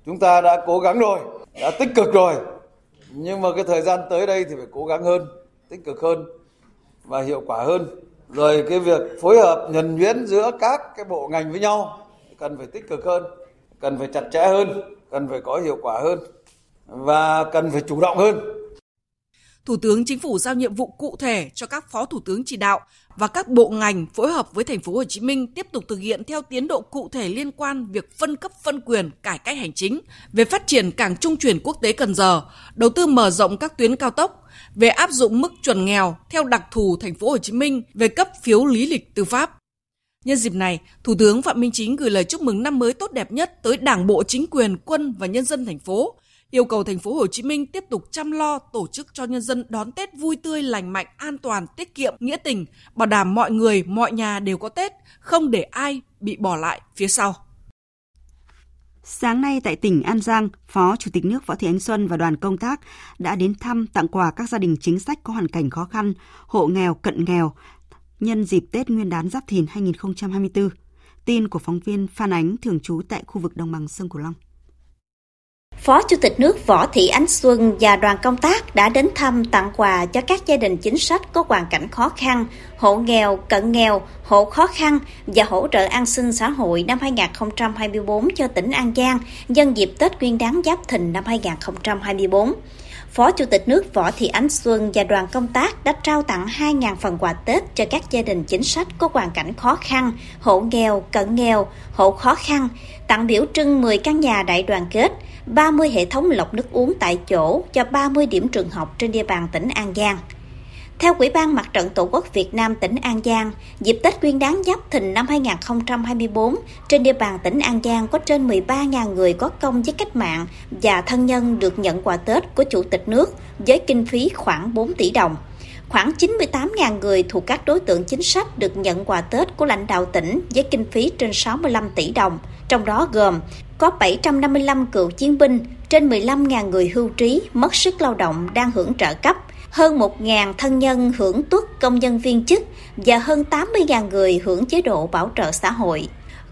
Chúng ta đã cố gắng rồi, đã tích cực rồi, nhưng mà cái thời gian tới đây thì phải cố gắng hơn tích cực hơn và hiệu quả hơn. Rồi cái việc phối hợp nhuần nhuyễn giữa các cái bộ ngành với nhau cần phải tích cực hơn, cần phải chặt chẽ hơn, cần phải có hiệu quả hơn và cần phải chủ động hơn. Thủ tướng Chính phủ giao nhiệm vụ cụ thể cho các phó thủ tướng chỉ đạo và các bộ ngành phối hợp với thành phố Hồ Chí Minh tiếp tục thực hiện theo tiến độ cụ thể liên quan việc phân cấp phân quyền, cải cách hành chính, về phát triển cảng trung chuyển quốc tế Cần Giờ, đầu tư mở rộng các tuyến cao tốc, về áp dụng mức chuẩn nghèo theo đặc thù thành phố Hồ Chí Minh về cấp phiếu lý lịch tư pháp. Nhân dịp này, Thủ tướng Phạm Minh Chính gửi lời chúc mừng năm mới tốt đẹp nhất tới Đảng bộ, chính quyền, quân và nhân dân thành phố, yêu cầu thành phố Hồ Chí Minh tiếp tục chăm lo tổ chức cho nhân dân đón Tết vui tươi, lành mạnh, an toàn, tiết kiệm, nghĩa tình, bảo đảm mọi người, mọi nhà đều có Tết, không để ai bị bỏ lại phía sau. Sáng nay tại tỉnh An Giang, Phó Chủ tịch nước Võ Thị Ánh Xuân và đoàn công tác đã đến thăm tặng quà các gia đình chính sách có hoàn cảnh khó khăn, hộ nghèo, cận nghèo nhân dịp Tết Nguyên đán Giáp Thìn 2024. Tin của phóng viên Phan Ánh thường trú tại khu vực đồng bằng sông Cửu Long. Phó Chủ tịch nước Võ Thị Ánh Xuân và đoàn công tác đã đến thăm tặng quà cho các gia đình chính sách có hoàn cảnh khó khăn, hộ nghèo, cận nghèo, hộ khó khăn và hỗ trợ an sinh xã hội năm 2024 cho tỉnh An Giang nhân dịp Tết Nguyên đán Giáp Thìn năm 2024. Phó Chủ tịch nước Võ Thị Ánh Xuân và đoàn công tác đã trao tặng 2.000 phần quà Tết cho các gia đình chính sách có hoàn cảnh khó khăn, hộ nghèo, cận nghèo, hộ khó khăn, tặng biểu trưng 10 căn nhà đại đoàn kết, 30 hệ thống lọc nước uống tại chỗ cho 30 điểm trường học trên địa bàn tỉnh An Giang. Theo Quỹ ban Mặt trận Tổ quốc Việt Nam tỉnh An Giang, dịp Tết Nguyên đán Giáp Thìn năm 2024, trên địa bàn tỉnh An Giang có trên 13.000 người có công với cách mạng và thân nhân được nhận quà Tết của Chủ tịch nước với kinh phí khoảng 4 tỷ đồng. Khoảng 98.000 người thuộc các đối tượng chính sách được nhận quà Tết của lãnh đạo tỉnh với kinh phí trên 65 tỷ đồng, trong đó gồm có 755 cựu chiến binh, trên 15.000 người hưu trí, mất sức lao động đang hưởng trợ cấp, hơn 1.000 thân nhân hưởng tuất công nhân viên chức và hơn 80.000 người hưởng chế độ bảo trợ xã hội.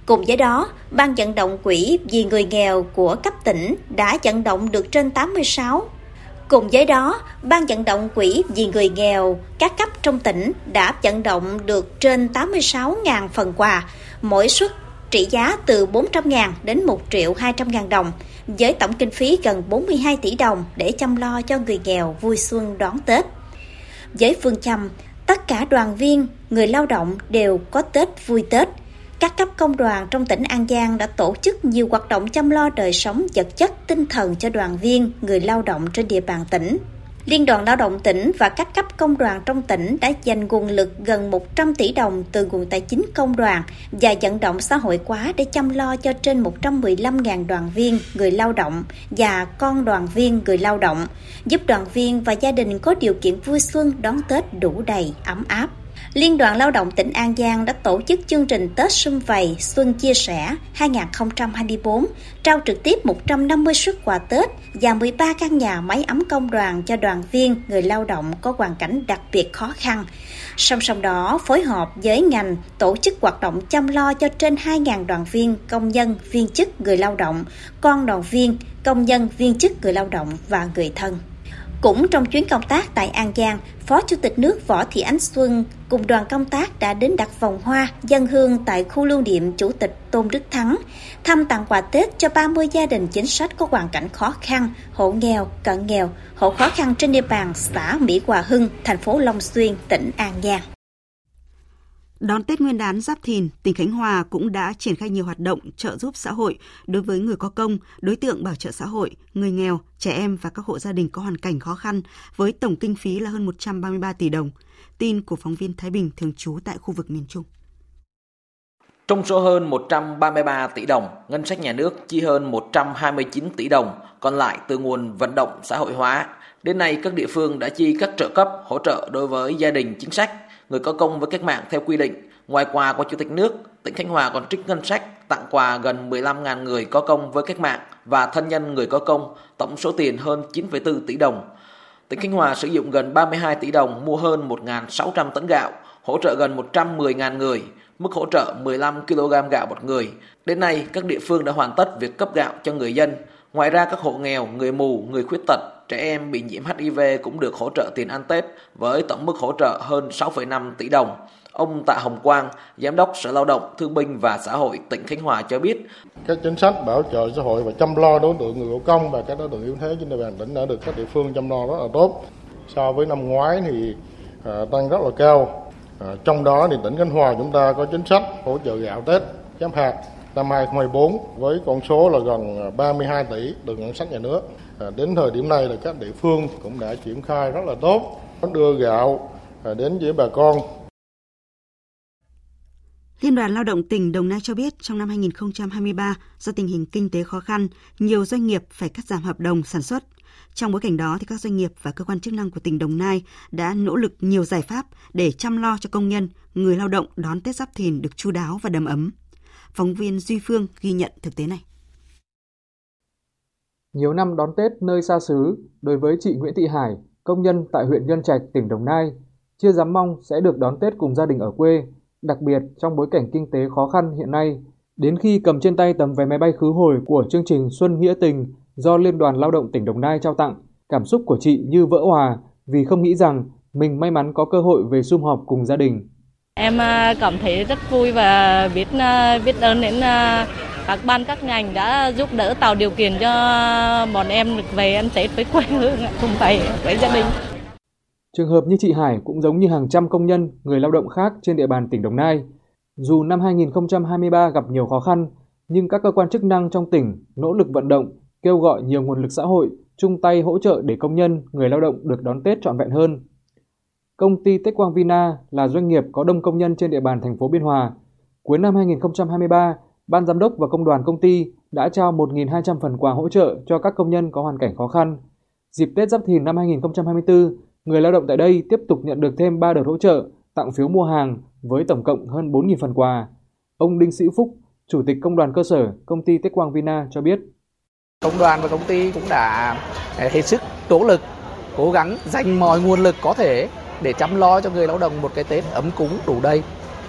Cùng với đó, Ban vận động quỹ vì người nghèo của cấp tỉnh đã vận động được trên 86 Cùng với đó, Ban vận động quỹ vì người nghèo các cấp trong tỉnh đã vận động được trên 86.000 phần quà, mỗi suất trị giá từ 400.000 đến 1 triệu 200.000 đồng, với tổng kinh phí gần 42 tỷ đồng để chăm lo cho người nghèo vui xuân đón Tết. Với phương châm, tất cả đoàn viên, người lao động đều có Tết vui Tết – các cấp công đoàn trong tỉnh An Giang đã tổ chức nhiều hoạt động chăm lo đời sống vật chất, tinh thần cho đoàn viên, người lao động trên địa bàn tỉnh. Liên đoàn Lao động tỉnh và các cấp công đoàn trong tỉnh đã dành nguồn lực gần 100 tỷ đồng từ nguồn tài chính công đoàn và vận động xã hội hóa để chăm lo cho trên 115.000 đoàn viên, người lao động và con đoàn viên, người lao động, giúp đoàn viên và gia đình có điều kiện vui xuân đón Tết đủ đầy, ấm áp. Liên đoàn Lao động tỉnh An Giang đã tổ chức chương trình Tết Xuân Vầy Xuân Chia Sẻ 2024, trao trực tiếp 150 suất quà Tết và 13 căn nhà máy ấm công đoàn cho đoàn viên, người lao động có hoàn cảnh đặc biệt khó khăn. Song song đó, phối hợp với ngành tổ chức hoạt động chăm lo cho trên 2.000 đoàn viên, công nhân, viên chức, người lao động, con đoàn viên, công nhân, viên chức, người lao động và người thân. Cũng trong chuyến công tác tại An Giang, Phó Chủ tịch nước Võ Thị Ánh Xuân cùng đoàn công tác đã đến đặt vòng hoa dân hương tại khu lưu niệm Chủ tịch Tôn Đức Thắng, thăm tặng quà Tết cho 30 gia đình chính sách có hoàn cảnh khó khăn, hộ nghèo, cận nghèo, hộ khó khăn trên địa bàn xã Mỹ Hòa Hưng, thành phố Long Xuyên, tỉnh An Giang. Đón Tết Nguyên đán Giáp Thìn, tỉnh Khánh Hòa cũng đã triển khai nhiều hoạt động trợ giúp xã hội đối với người có công, đối tượng bảo trợ xã hội, người nghèo, trẻ em và các hộ gia đình có hoàn cảnh khó khăn với tổng kinh phí là hơn 133 tỷ đồng. Tin của phóng viên Thái Bình thường trú tại khu vực miền Trung. Trong số hơn 133 tỷ đồng, ngân sách nhà nước chi hơn 129 tỷ đồng, còn lại từ nguồn vận động xã hội hóa. Đến nay, các địa phương đã chi các trợ cấp, hỗ trợ đối với gia đình chính sách, người có công với cách mạng theo quy định. Ngoài quà của Chủ tịch nước, tỉnh Khánh Hòa còn trích ngân sách tặng quà gần 15.000 người có công với cách mạng và thân nhân người có công, tổng số tiền hơn 9,4 tỷ đồng. Tỉnh Khánh Hòa sử dụng gần 32 tỷ đồng mua hơn 1.600 tấn gạo, hỗ trợ gần 110.000 người, mức hỗ trợ 15 kg gạo một người. Đến nay, các địa phương đã hoàn tất việc cấp gạo cho người dân. Ngoài ra, các hộ nghèo, người mù, người khuyết tật, trẻ em bị nhiễm HIV cũng được hỗ trợ tiền ăn Tết với tổng mức hỗ trợ hơn 6,5 tỷ đồng. Ông Tạ Hồng Quang, Giám đốc Sở Lao động, Thương binh và Xã hội tỉnh Khánh Hòa cho biết. Các chính sách bảo trợ xã hội và chăm lo đối tượng người có công và các đối tượng yếu thế trên địa bàn tỉnh đã được các địa phương chăm lo rất là tốt. So với năm ngoái thì à, tăng rất là cao. À, trong đó thì tỉnh Khánh Hòa chúng ta có chính sách hỗ trợ gạo Tết giám hạt năm 2024 với con số là gần à, 32 tỷ từ ngân sách nhà nước. À, đến thời điểm này là các địa phương cũng đã triển khai rất là tốt, đưa gạo à, đến với bà con. Liên đoàn Lao động tỉnh Đồng Nai cho biết trong năm 2023, do tình hình kinh tế khó khăn, nhiều doanh nghiệp phải cắt giảm hợp đồng sản xuất. Trong bối cảnh đó, thì các doanh nghiệp và cơ quan chức năng của tỉnh Đồng Nai đã nỗ lực nhiều giải pháp để chăm lo cho công nhân, người lao động đón Tết Giáp Thìn được chu đáo và đầm ấm. Phóng viên Duy Phương ghi nhận thực tế này. Nhiều năm đón Tết nơi xa xứ, đối với chị Nguyễn Thị Hải, công nhân tại huyện Nhân Trạch, tỉnh Đồng Nai, chưa dám mong sẽ được đón Tết cùng gia đình ở quê, đặc biệt trong bối cảnh kinh tế khó khăn hiện nay. Đến khi cầm trên tay tấm vé máy bay khứ hồi của chương trình Xuân Nghĩa Tình do Liên đoàn Lao động tỉnh Đồng Nai trao tặng, cảm xúc của chị như vỡ hòa vì không nghĩ rằng mình may mắn có cơ hội về sum họp cùng gia đình. Em à, cảm thấy rất vui và biết à, biết ơn đến à, các ban các ngành đã giúp đỡ tạo điều kiện cho bọn em được về ăn Tết với quê hương cùng phải với gia đình. Trường hợp như chị Hải cũng giống như hàng trăm công nhân, người lao động khác trên địa bàn tỉnh Đồng Nai. Dù năm 2023 gặp nhiều khó khăn, nhưng các cơ quan chức năng trong tỉnh nỗ lực vận động, kêu gọi nhiều nguồn lực xã hội chung tay hỗ trợ để công nhân, người lao động được đón Tết trọn vẹn hơn. Công ty Tech Quang Vina là doanh nghiệp có đông công nhân trên địa bàn thành phố Biên Hòa. Cuối năm 2023, Ban giám đốc và công đoàn công ty đã trao 1.200 phần quà hỗ trợ cho các công nhân có hoàn cảnh khó khăn. Dịp Tết Giáp Thìn năm 2024, người lao động tại đây tiếp tục nhận được thêm 3 đợt hỗ trợ, tặng phiếu mua hàng với tổng cộng hơn 4.000 phần quà. Ông Đinh Sĩ Phúc, Chủ tịch Công đoàn cơ sở công ty Tết Quang Vina cho biết. Công đoàn và công ty cũng đã hết sức nỗ lực, cố gắng dành mọi nguồn lực có thể để chăm lo cho người lao động một cái Tết ấm cúng đủ đầy.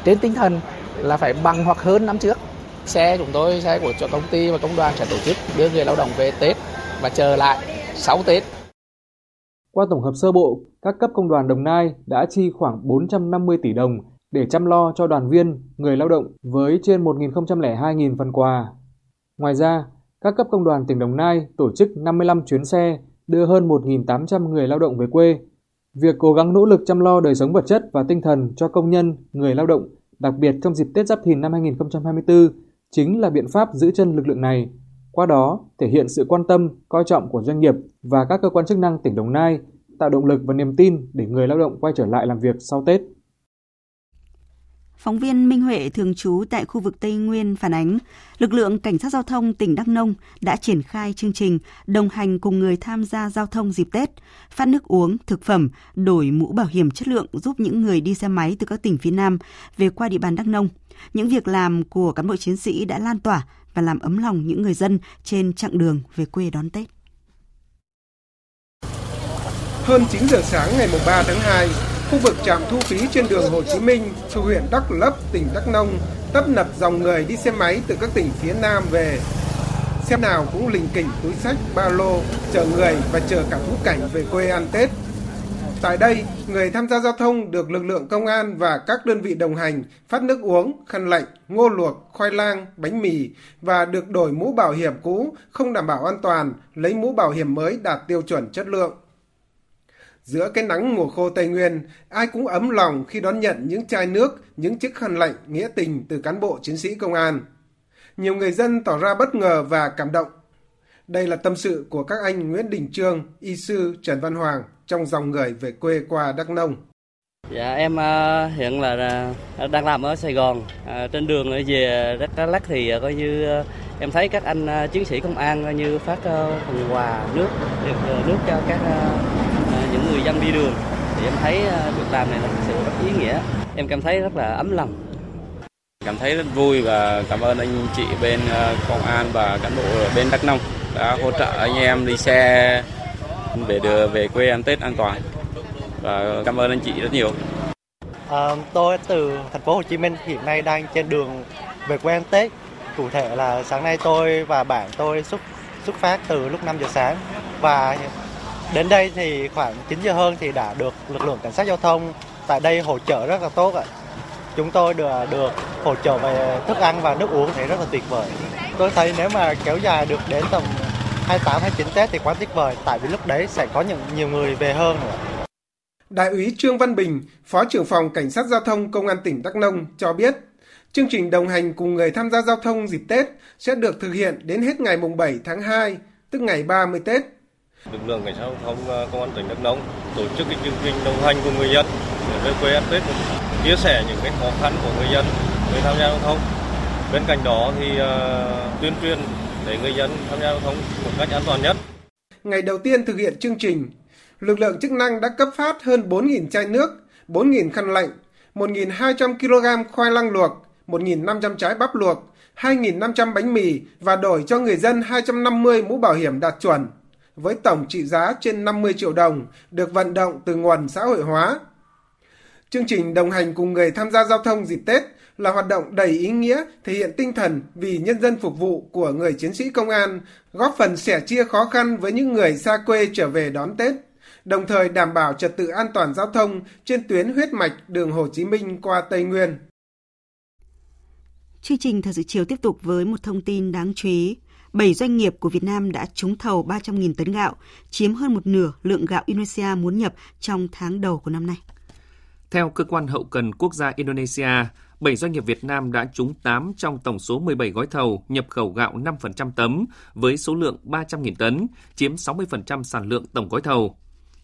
Trên tinh thần là phải bằng hoặc hơn năm trước Xe chúng tôi, xe của cho công ty và công đoàn sẽ tổ chức đưa người lao động về Tết và chờ lại 6 Tết. Qua tổng hợp sơ bộ, các cấp công đoàn Đồng Nai đã chi khoảng 450 tỷ đồng để chăm lo cho đoàn viên, người lao động với trên 1.002.000 phần quà. Ngoài ra, các cấp công đoàn tỉnh Đồng Nai tổ chức 55 chuyến xe đưa hơn 1.800 người lao động về quê. Việc cố gắng nỗ lực chăm lo đời sống vật chất và tinh thần cho công nhân, người lao động, đặc biệt trong dịp Tết Giáp Thìn năm 2024, chính là biện pháp giữ chân lực lượng này. Qua đó, thể hiện sự quan tâm, coi trọng của doanh nghiệp và các cơ quan chức năng tỉnh Đồng Nai, tạo động lực và niềm tin để người lao động quay trở lại làm việc sau Tết. Phóng viên Minh Huệ thường trú tại khu vực Tây Nguyên phản ánh, lực lượng cảnh sát giao thông tỉnh Đắk Nông đã triển khai chương trình đồng hành cùng người tham gia giao thông dịp Tết, phát nước uống, thực phẩm, đổi mũ bảo hiểm chất lượng giúp những người đi xe máy từ các tỉnh phía Nam về qua địa bàn Đắk Nông. Những việc làm của cán bộ chiến sĩ đã lan tỏa và làm ấm lòng những người dân trên chặng đường về quê đón Tết. Hơn 9 giờ sáng ngày 3 tháng 2, khu vực trạm thu phí trên đường Hồ Chí Minh thuộc huyện Đắk Lấp, tỉnh Đắk Nông tấp nập dòng người đi xe máy từ các tỉnh phía Nam về. Xe nào cũng lình kỉnh túi sách, ba lô, chở người và chờ cả thú cảnh về quê ăn Tết. Tại đây, người tham gia giao thông được lực lượng công an và các đơn vị đồng hành phát nước uống, khăn lạnh, ngô luộc, khoai lang, bánh mì và được đổi mũ bảo hiểm cũ không đảm bảo an toàn, lấy mũ bảo hiểm mới đạt tiêu chuẩn chất lượng. Giữa cái nắng mùa khô Tây Nguyên, ai cũng ấm lòng khi đón nhận những chai nước, những chiếc khăn lạnh nghĩa tình từ cán bộ chiến sĩ công an. Nhiều người dân tỏ ra bất ngờ và cảm động. Đây là tâm sự của các anh Nguyễn Đình Trương, y sư Trần Văn Hoàng trong dòng người về quê qua Đắk Nông. Dạ em ờ, hiện là ờ, đang làm ở Sài Gòn. Ờ, trên đường về Đắk Lắk thì coi như em thấy các anh chiến sĩ công an coi như phát phần quà nước nước cho các người dân đi đường thì em thấy việc làm này là thực sự rất ý nghĩa. Em cảm thấy rất là ấm lòng. Cảm thấy rất vui và cảm ơn anh chị bên công an và cán bộ ở bên Đắk Nông đã hỗ trợ anh em đi xe để đưa về quê ăn Tết an toàn và cảm ơn anh chị rất nhiều. À, tôi từ thành phố Hồ Chí Minh hiện nay đang trên đường về quê ăn Tết. Cụ thể là sáng nay tôi và bạn tôi xuất xuất phát từ lúc 5 giờ sáng và đến đây thì khoảng 9 giờ hơn thì đã được lực lượng cảnh sát giao thông tại đây hỗ trợ rất là tốt ạ. Chúng tôi được được hỗ trợ về thức ăn và nước uống thì rất là tuyệt vời. Tôi thấy nếu mà kéo dài được đến tầm 28 29 Tết thì quá tuyệt vời tại vì lúc đấy sẽ có những nhiều người về hơn nữa. Đại úy Trương Văn Bình, Phó trưởng phòng Cảnh sát Giao thông Công an tỉnh Đắk Nông cho biết, chương trình đồng hành cùng người tham gia giao thông dịp Tết sẽ được thực hiện đến hết ngày mùng 7 tháng 2, tức ngày 30 Tết. Lực lượng Cảnh sát Giao thông ờ, Công an tỉnh Đắk Nông tổ chức cái chương trình đồng hành cùng người dân để về quê ăn Tết, chia sẻ những cái khó khăn của người dân người tham gia giao thông. Bên cạnh đó thì uh, tuyên truyền để người dân tham gia giao thông một cách an toàn nhất. Ngày đầu tiên thực hiện chương trình, lực lượng chức năng đã cấp phát hơn 4.000 chai nước, 4.000 khăn lạnh, 1.200 kg khoai lang luộc, 1.500 trái bắp luộc, 2.500 bánh mì và đổi cho người dân 250 mũ bảo hiểm đạt chuẩn, với tổng trị giá trên 50 triệu đồng, được vận động từ nguồn xã hội hóa. Chương trình đồng hành cùng người tham gia giao thông dịp Tết là hoạt động đầy ý nghĩa, thể hiện tinh thần vì nhân dân phục vụ của người chiến sĩ công an, góp phần sẻ chia khó khăn với những người xa quê trở về đón Tết, đồng thời đảm bảo trật tự an toàn giao thông trên tuyến huyết mạch đường Hồ Chí Minh qua Tây Nguyên. Chương trình Thời sự chiều tiếp tục với một thông tin đáng chú ý. 7 doanh nghiệp của Việt Nam đã trúng thầu 300.000 tấn gạo, chiếm hơn một nửa lượng gạo Indonesia muốn nhập trong tháng đầu của năm nay. Theo cơ quan hậu cần quốc gia Indonesia, 7 doanh nghiệp Việt Nam đã trúng 8 trong tổng số 17 gói thầu nhập khẩu gạo 5% tấm với số lượng 300.000 tấn, chiếm 60% sản lượng tổng gói thầu.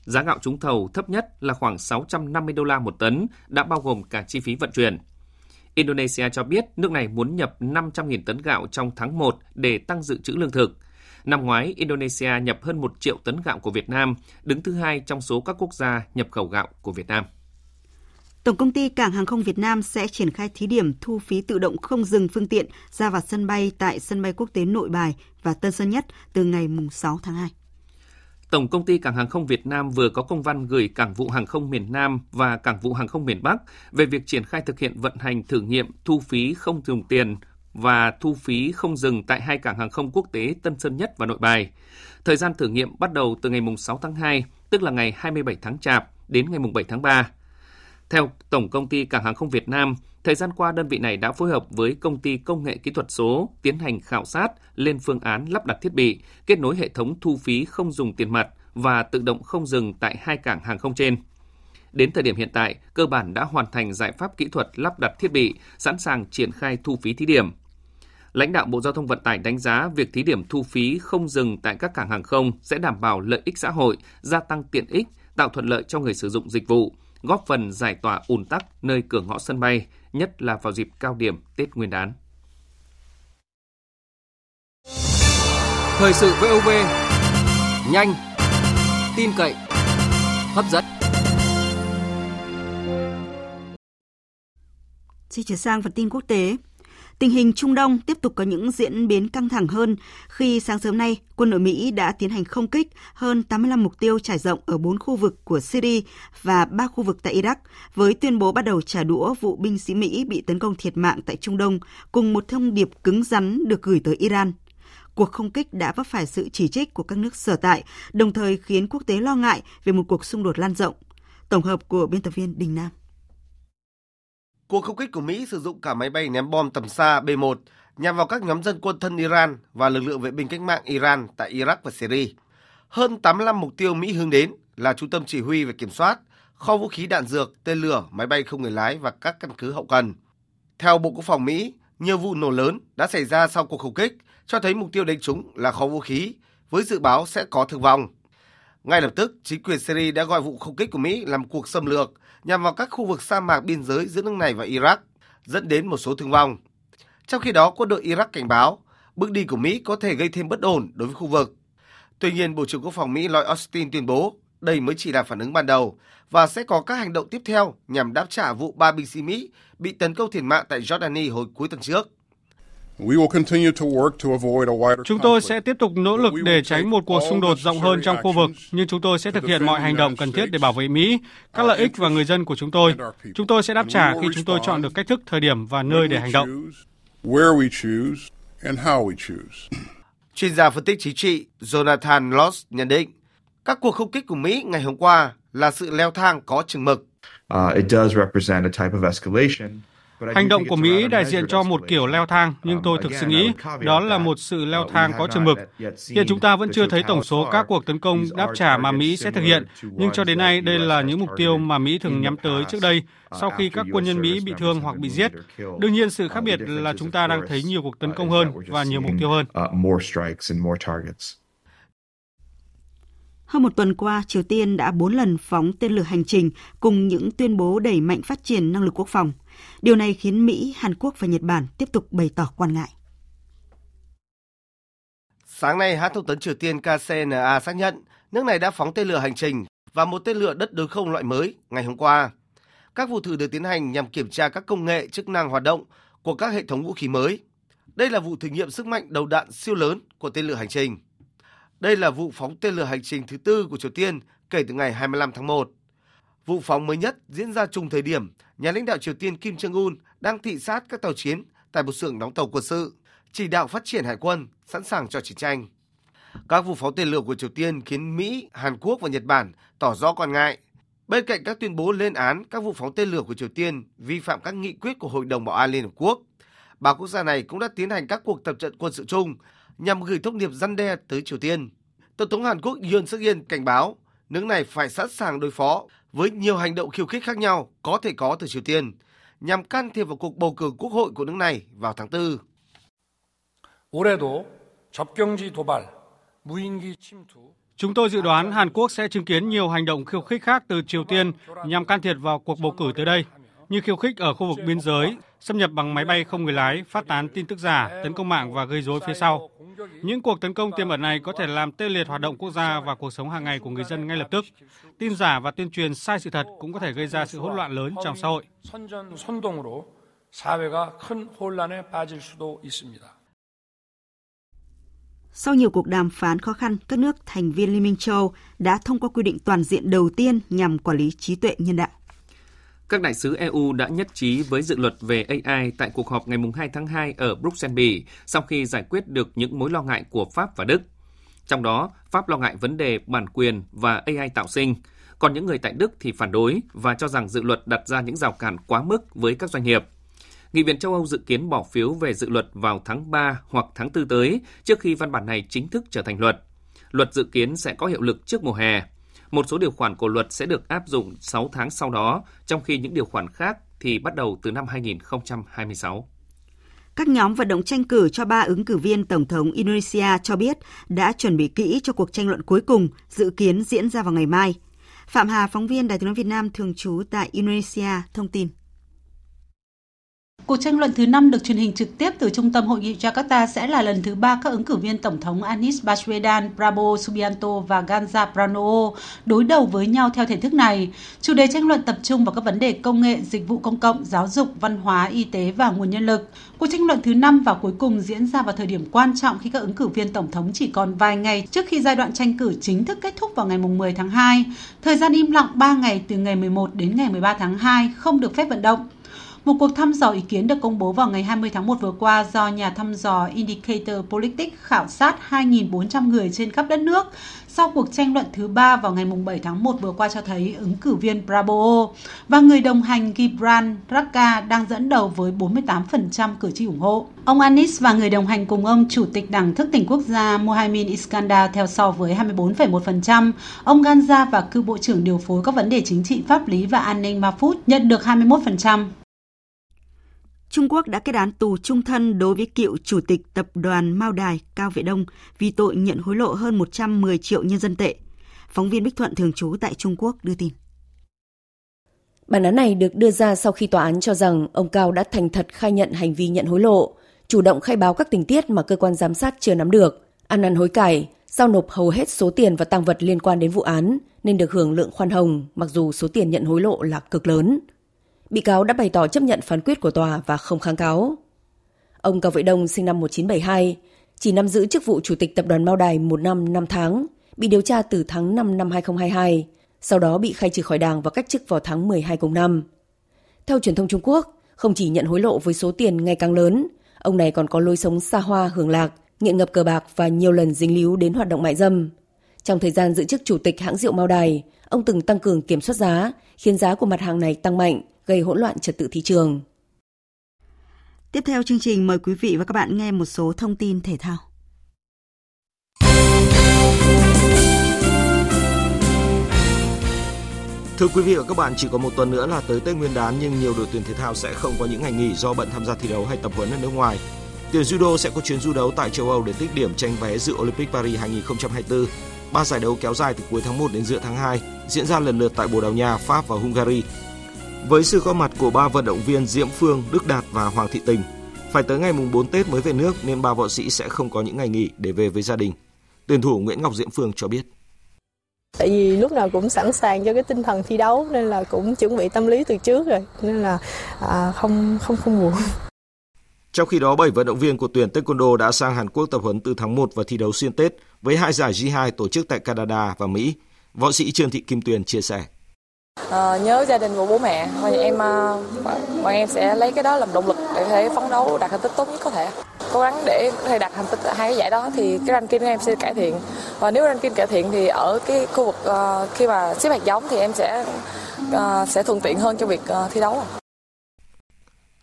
Giá gạo trúng thầu thấp nhất là khoảng 650 đô la một tấn, đã bao gồm cả chi phí vận chuyển. Indonesia cho biết nước này muốn nhập 500.000 tấn gạo trong tháng 1 để tăng dự trữ lương thực. Năm ngoái, Indonesia nhập hơn 1 triệu tấn gạo của Việt Nam, đứng thứ hai trong số các quốc gia nhập khẩu gạo của Việt Nam. Tổng công ty Cảng hàng không Việt Nam sẽ triển khai thí điểm thu phí tự động không dừng phương tiện ra vào sân bay tại sân bay quốc tế Nội Bài và Tân Sơn Nhất từ ngày 6 tháng 2. Tổng công ty Cảng hàng không Việt Nam vừa có công văn gửi Cảng vụ hàng không miền Nam và Cảng vụ hàng không miền Bắc về việc triển khai thực hiện vận hành thử nghiệm thu phí không dùng tiền và thu phí không dừng tại hai cảng hàng không quốc tế Tân Sơn Nhất và Nội Bài. Thời gian thử nghiệm bắt đầu từ ngày 6 tháng 2, tức là ngày 27 tháng Chạp đến ngày 7 tháng 3. Theo Tổng Công ty Cảng hàng không Việt Nam, thời gian qua đơn vị này đã phối hợp với Công ty Công nghệ Kỹ thuật số tiến hành khảo sát lên phương án lắp đặt thiết bị, kết nối hệ thống thu phí không dùng tiền mặt và tự động không dừng tại hai cảng hàng không trên. Đến thời điểm hiện tại, cơ bản đã hoàn thành giải pháp kỹ thuật lắp đặt thiết bị, sẵn sàng triển khai thu phí thí điểm. Lãnh đạo Bộ Giao thông Vận tải đánh giá việc thí điểm thu phí không dừng tại các cảng hàng không sẽ đảm bảo lợi ích xã hội, gia tăng tiện ích, tạo thuận lợi cho người sử dụng dịch vụ, góp phần giải tỏa ùn tắc nơi cửa ngõ sân bay, nhất là vào dịp cao điểm Tết Nguyên đán. Thời sự VOV, nhanh, tin cậy, hấp dẫn. Xin chuyển sang phần tin quốc tế. Tình hình Trung Đông tiếp tục có những diễn biến căng thẳng hơn khi sáng sớm nay quân đội Mỹ đã tiến hành không kích hơn 85 mục tiêu trải rộng ở 4 khu vực của Syria và 3 khu vực tại Iraq với tuyên bố bắt đầu trả đũa vụ binh sĩ Mỹ bị tấn công thiệt mạng tại Trung Đông cùng một thông điệp cứng rắn được gửi tới Iran. Cuộc không kích đã vấp phải sự chỉ trích của các nước sở tại, đồng thời khiến quốc tế lo ngại về một cuộc xung đột lan rộng. Tổng hợp của biên tập viên Đình Nam. Cuộc không kích của Mỹ sử dụng cả máy bay ném bom tầm xa B-1 nhằm vào các nhóm dân quân thân Iran và lực lượng vệ binh cách mạng Iran tại Iraq và Syria. Hơn 85 mục tiêu Mỹ hướng đến là trung tâm chỉ huy và kiểm soát, kho vũ khí đạn dược, tên lửa, máy bay không người lái và các căn cứ hậu cần. Theo Bộ Quốc phòng Mỹ, nhiều vụ nổ lớn đã xảy ra sau cuộc không kích, cho thấy mục tiêu đánh trúng là kho vũ khí, với dự báo sẽ có thương vong. Ngay lập tức, chính quyền Syria đã gọi vụ không kích của Mỹ làm cuộc xâm lược nhằm vào các khu vực sa mạc biên giới giữa nước này và Iraq, dẫn đến một số thương vong. Trong khi đó, quân đội Iraq cảnh báo bước đi của Mỹ có thể gây thêm bất ổn đối với khu vực. Tuy nhiên, Bộ trưởng Quốc phòng Mỹ Lloyd Austin tuyên bố đây mới chỉ là phản ứng ban đầu và sẽ có các hành động tiếp theo nhằm đáp trả vụ ba binh sĩ Mỹ bị tấn công thiệt mạng tại Jordani hồi cuối tuần trước. Chúng tôi sẽ tiếp tục nỗ lực để tránh một cuộc xung đột rộng hơn trong khu vực, nhưng chúng tôi sẽ thực hiện mọi hành động cần thiết để bảo vệ Mỹ, các lợi ích và người dân của chúng tôi. Chúng tôi sẽ đáp trả khi chúng tôi chọn được cách thức, thời điểm và nơi để hành động. [clears throat] Chuyên gia phân tích chính trị Jonathan Loss nhận định, các cuộc không kích của Mỹ ngày hôm qua là sự leo thang có chừng mực. Uh, it does represent a type of escalation Hành động của Mỹ đại diện cho một kiểu leo thang, nhưng tôi thực sự nghĩ đó là một sự leo thang có chừng mực. Hiện chúng ta vẫn chưa thấy tổng số các cuộc tấn công đáp trả mà Mỹ sẽ thực hiện, nhưng cho đến nay đây là những mục tiêu mà Mỹ thường nhắm tới trước đây sau khi các quân nhân Mỹ bị thương hoặc bị giết. Đương nhiên, sự khác biệt là chúng ta đang thấy nhiều cuộc tấn công hơn và nhiều mục tiêu hơn. Hơn một tuần qua, Triều Tiên đã bốn lần phóng tên lửa hành trình cùng những tuyên bố đẩy mạnh phát triển năng lực quốc phòng. Điều này khiến Mỹ, Hàn Quốc và Nhật Bản tiếp tục bày tỏ quan ngại. Sáng nay, hãng thông tấn Triều Tiên KCNA xác nhận nước này đã phóng tên lửa hành trình và một tên lửa đất đối không loại mới ngày hôm qua. Các vụ thử được tiến hành nhằm kiểm tra các công nghệ chức năng hoạt động của các hệ thống vũ khí mới. Đây là vụ thử nghiệm sức mạnh đầu đạn siêu lớn của tên lửa hành trình. Đây là vụ phóng tên lửa hành trình thứ tư của Triều Tiên kể từ ngày 25 tháng 1. Vụ phóng mới nhất diễn ra trùng thời điểm nhà lãnh đạo Triều Tiên Kim Jong-un đang thị sát các tàu chiến tại một xưởng đóng tàu quân sự, chỉ đạo phát triển hải quân, sẵn sàng cho chiến tranh. Các vụ phóng tên lửa của Triều Tiên khiến Mỹ, Hàn Quốc và Nhật Bản tỏ rõ quan ngại. Bên cạnh các tuyên bố lên án các vụ phóng tên lửa của Triều Tiên vi phạm các nghị quyết của Hội đồng Bảo an Liên Hợp Quốc, ba quốc gia này cũng đã tiến hành các cuộc tập trận quân sự chung nhằm gửi thông điệp răn đe tới Triều Tiên. Tổng thống Hàn Quốc Yoon suk yeol cảnh báo nước này phải sẵn sàng đối phó với nhiều hành động khiêu khích khác nhau có thể có từ Triều Tiên nhằm can thiệp vào cuộc bầu cử quốc hội của nước này vào tháng 4. 올해도 접경지 도발, 무인기 침투 Chúng tôi dự đoán Hàn Quốc sẽ chứng kiến nhiều hành động khiêu khích khác từ Triều Tiên nhằm can thiệp vào cuộc bầu cử tới đây như khiêu khích ở khu vực biên giới, xâm nhập bằng máy bay không người lái, phát tán tin tức giả, tấn công mạng và gây rối phía sau. Những cuộc tấn công tiềm ẩn này có thể làm tê liệt hoạt động quốc gia và cuộc sống hàng ngày của người dân ngay lập tức. Tin giả và tuyên truyền sai sự thật cũng có thể gây ra sự hỗn loạn lớn trong xã hội. Sau nhiều cuộc đàm phán khó khăn, các nước thành viên Liên minh châu đã thông qua quy định toàn diện đầu tiên nhằm quản lý trí tuệ nhân tạo. Các đại sứ EU đã nhất trí với dự luật về AI tại cuộc họp ngày 2 tháng 2 ở Bruxelles, Bỉ, sau khi giải quyết được những mối lo ngại của Pháp và Đức. Trong đó, Pháp lo ngại vấn đề bản quyền và AI tạo sinh, còn những người tại Đức thì phản đối và cho rằng dự luật đặt ra những rào cản quá mức với các doanh nghiệp. Nghị viện châu Âu dự kiến bỏ phiếu về dự luật vào tháng 3 hoặc tháng 4 tới, trước khi văn bản này chính thức trở thành luật. Luật dự kiến sẽ có hiệu lực trước mùa hè. Một số điều khoản của luật sẽ được áp dụng 6 tháng sau đó, trong khi những điều khoản khác thì bắt đầu từ năm 2026. Các nhóm vận động tranh cử cho ba ứng cử viên Tổng thống Indonesia cho biết đã chuẩn bị kỹ cho cuộc tranh luận cuối cùng dự kiến diễn ra vào ngày mai. Phạm Hà, phóng viên Đài tiếng nói Việt Nam thường trú tại Indonesia, thông tin. Cuộc tranh luận thứ 5 được truyền hình trực tiếp từ trung tâm hội nghị Jakarta sẽ là lần thứ ba các ứng cử viên Tổng thống Anis Baswedan, Prabowo Subianto và Ganjar Pranowo đối đầu với nhau theo thể thức này. Chủ đề tranh luận tập trung vào các vấn đề công nghệ, dịch vụ công cộng, giáo dục, văn hóa, y tế và nguồn nhân lực. Cuộc tranh luận thứ 5 và cuối cùng diễn ra vào thời điểm quan trọng khi các ứng cử viên Tổng thống chỉ còn vài ngày trước khi giai đoạn tranh cử chính thức kết thúc vào ngày 10 tháng 2. Thời gian im lặng 3 ngày từ ngày 11 đến ngày 13 tháng 2 không được phép vận động. Một cuộc thăm dò ý kiến được công bố vào ngày 20 tháng 1 vừa qua do nhà thăm dò Indicator Politics khảo sát 2.400 người trên khắp đất nước. Sau cuộc tranh luận thứ ba vào ngày 7 tháng 1 vừa qua cho thấy ứng cử viên Prabowo và người đồng hành Gibran Raka đang dẫn đầu với 48% cử tri ủng hộ. Ông Anis và người đồng hành cùng ông Chủ tịch Đảng Thức tỉnh Quốc gia Mohamed Iskandar theo so với 24,1%. Ông Ganza và cựu Bộ trưởng điều phối các vấn đề chính trị pháp lý và an ninh Mahfoud nhận được 21%. Trung Quốc đã kết án tù trung thân đối với cựu chủ tịch tập đoàn Mao Đài Cao Vệ Đông vì tội nhận hối lộ hơn 110 triệu nhân dân tệ. Phóng viên Bích Thuận thường trú tại Trung Quốc đưa tin. Bản án này được đưa ra sau khi tòa án cho rằng ông Cao đã thành thật khai nhận hành vi nhận hối lộ, chủ động khai báo các tình tiết mà cơ quan giám sát chưa nắm được, ăn năn hối cải, giao nộp hầu hết số tiền và tăng vật liên quan đến vụ án nên được hưởng lượng khoan hồng mặc dù số tiền nhận hối lộ là cực lớn bị cáo đã bày tỏ chấp nhận phán quyết của tòa và không kháng cáo. Ông Cao Vệ Đông sinh năm 1972, chỉ nắm giữ chức vụ chủ tịch tập đoàn Mao Đài một năm 5 tháng, bị điều tra từ tháng 5 năm 2022, sau đó bị khai trừ khỏi đảng và cách chức vào tháng 12 cùng năm. Theo truyền thông Trung Quốc, không chỉ nhận hối lộ với số tiền ngày càng lớn, ông này còn có lối sống xa hoa hưởng lạc, nghiện ngập cờ bạc và nhiều lần dính líu đến hoạt động mại dâm. Trong thời gian giữ chức chủ tịch hãng rượu Mao Đài, ông từng tăng cường kiểm soát giá, khiến giá của mặt hàng này tăng mạnh, gây hỗn loạn trật tự thị trường. Tiếp theo chương trình mời quý vị và các bạn nghe một số thông tin thể thao. Thưa quý vị và các bạn, chỉ còn một tuần nữa là tới Tết Nguyên đán nhưng nhiều đội tuyển thể thao sẽ không có những ngày nghỉ do bận tham gia thi đấu hay tập huấn ở nước ngoài. Tuyển judo sẽ có chuyến du đấu tại châu Âu để tích điểm tranh vé dự Olympic Paris 2024. Ba giải đấu kéo dài từ cuối tháng 1 đến giữa tháng 2, diễn ra lần lượt tại Bồ Đào Nha, Pháp và Hungary. Với sự góp mặt của ba vận động viên Diễm Phương, Đức Đạt và Hoàng Thị Tình, phải tới ngày mùng 4 Tết mới về nước nên ba võ sĩ sẽ không có những ngày nghỉ để về với gia đình. Tuyển thủ Nguyễn Ngọc Diễm Phương cho biết. Tại vì lúc nào cũng sẵn sàng cho cái tinh thần thi đấu nên là cũng chuẩn bị tâm lý từ trước rồi nên là à, không không không buồn. Trong khi đó, 7 vận động viên của tuyển Taekwondo đã sang Hàn Quốc tập huấn từ tháng 1 và thi đấu xuyên Tết với hai giải G2 tổ chức tại Canada và Mỹ. Võ sĩ Trương Thị Kim Tuyền chia sẻ. À, nhớ gia đình và bố mẹ và em ờ, bọn em sẽ lấy cái đó làm động lực để thể phấn đấu đạt thành tích tốt nhất có thể cố gắng để có thể đạt thành tích hai cái giải đó thì cái ranking của em sẽ cải thiện và nếu ranking cải thiện thì ở cái khu vực uh, khi mà xếp hạt giống thì em sẽ uh, sẽ thuận tiện hơn cho việc uh, thi đấu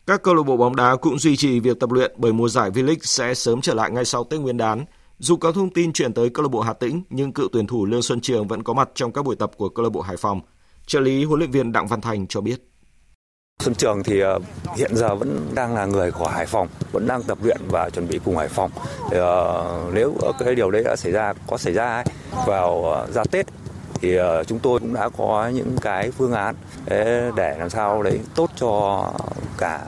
các câu lạc bộ bóng đá cũng duy trì việc tập luyện bởi mùa giải V-League sẽ sớm trở lại ngay sau Tết Nguyên đán. Dù có thông tin chuyển tới câu lạc bộ Hà Tĩnh, nhưng cựu tuyển thủ Lương Xuân Trường vẫn có mặt trong các buổi tập của câu lạc bộ Hải Phòng. Trợ lý huấn luyện viên Đặng Văn Thành cho biết. Xuân Trường thì ờ, hiện giờ vẫn đang là người của Hải Phòng, vẫn đang tập luyện và chuẩn bị cùng Hải Phòng. Thì, uh, nếu ờ, cái điều đấy đã xảy ra, có xảy ra ấy, vào uh, ra Tết thì uh, chúng tôi cũng đã có những cái phương án để làm sao đấy tốt cho cả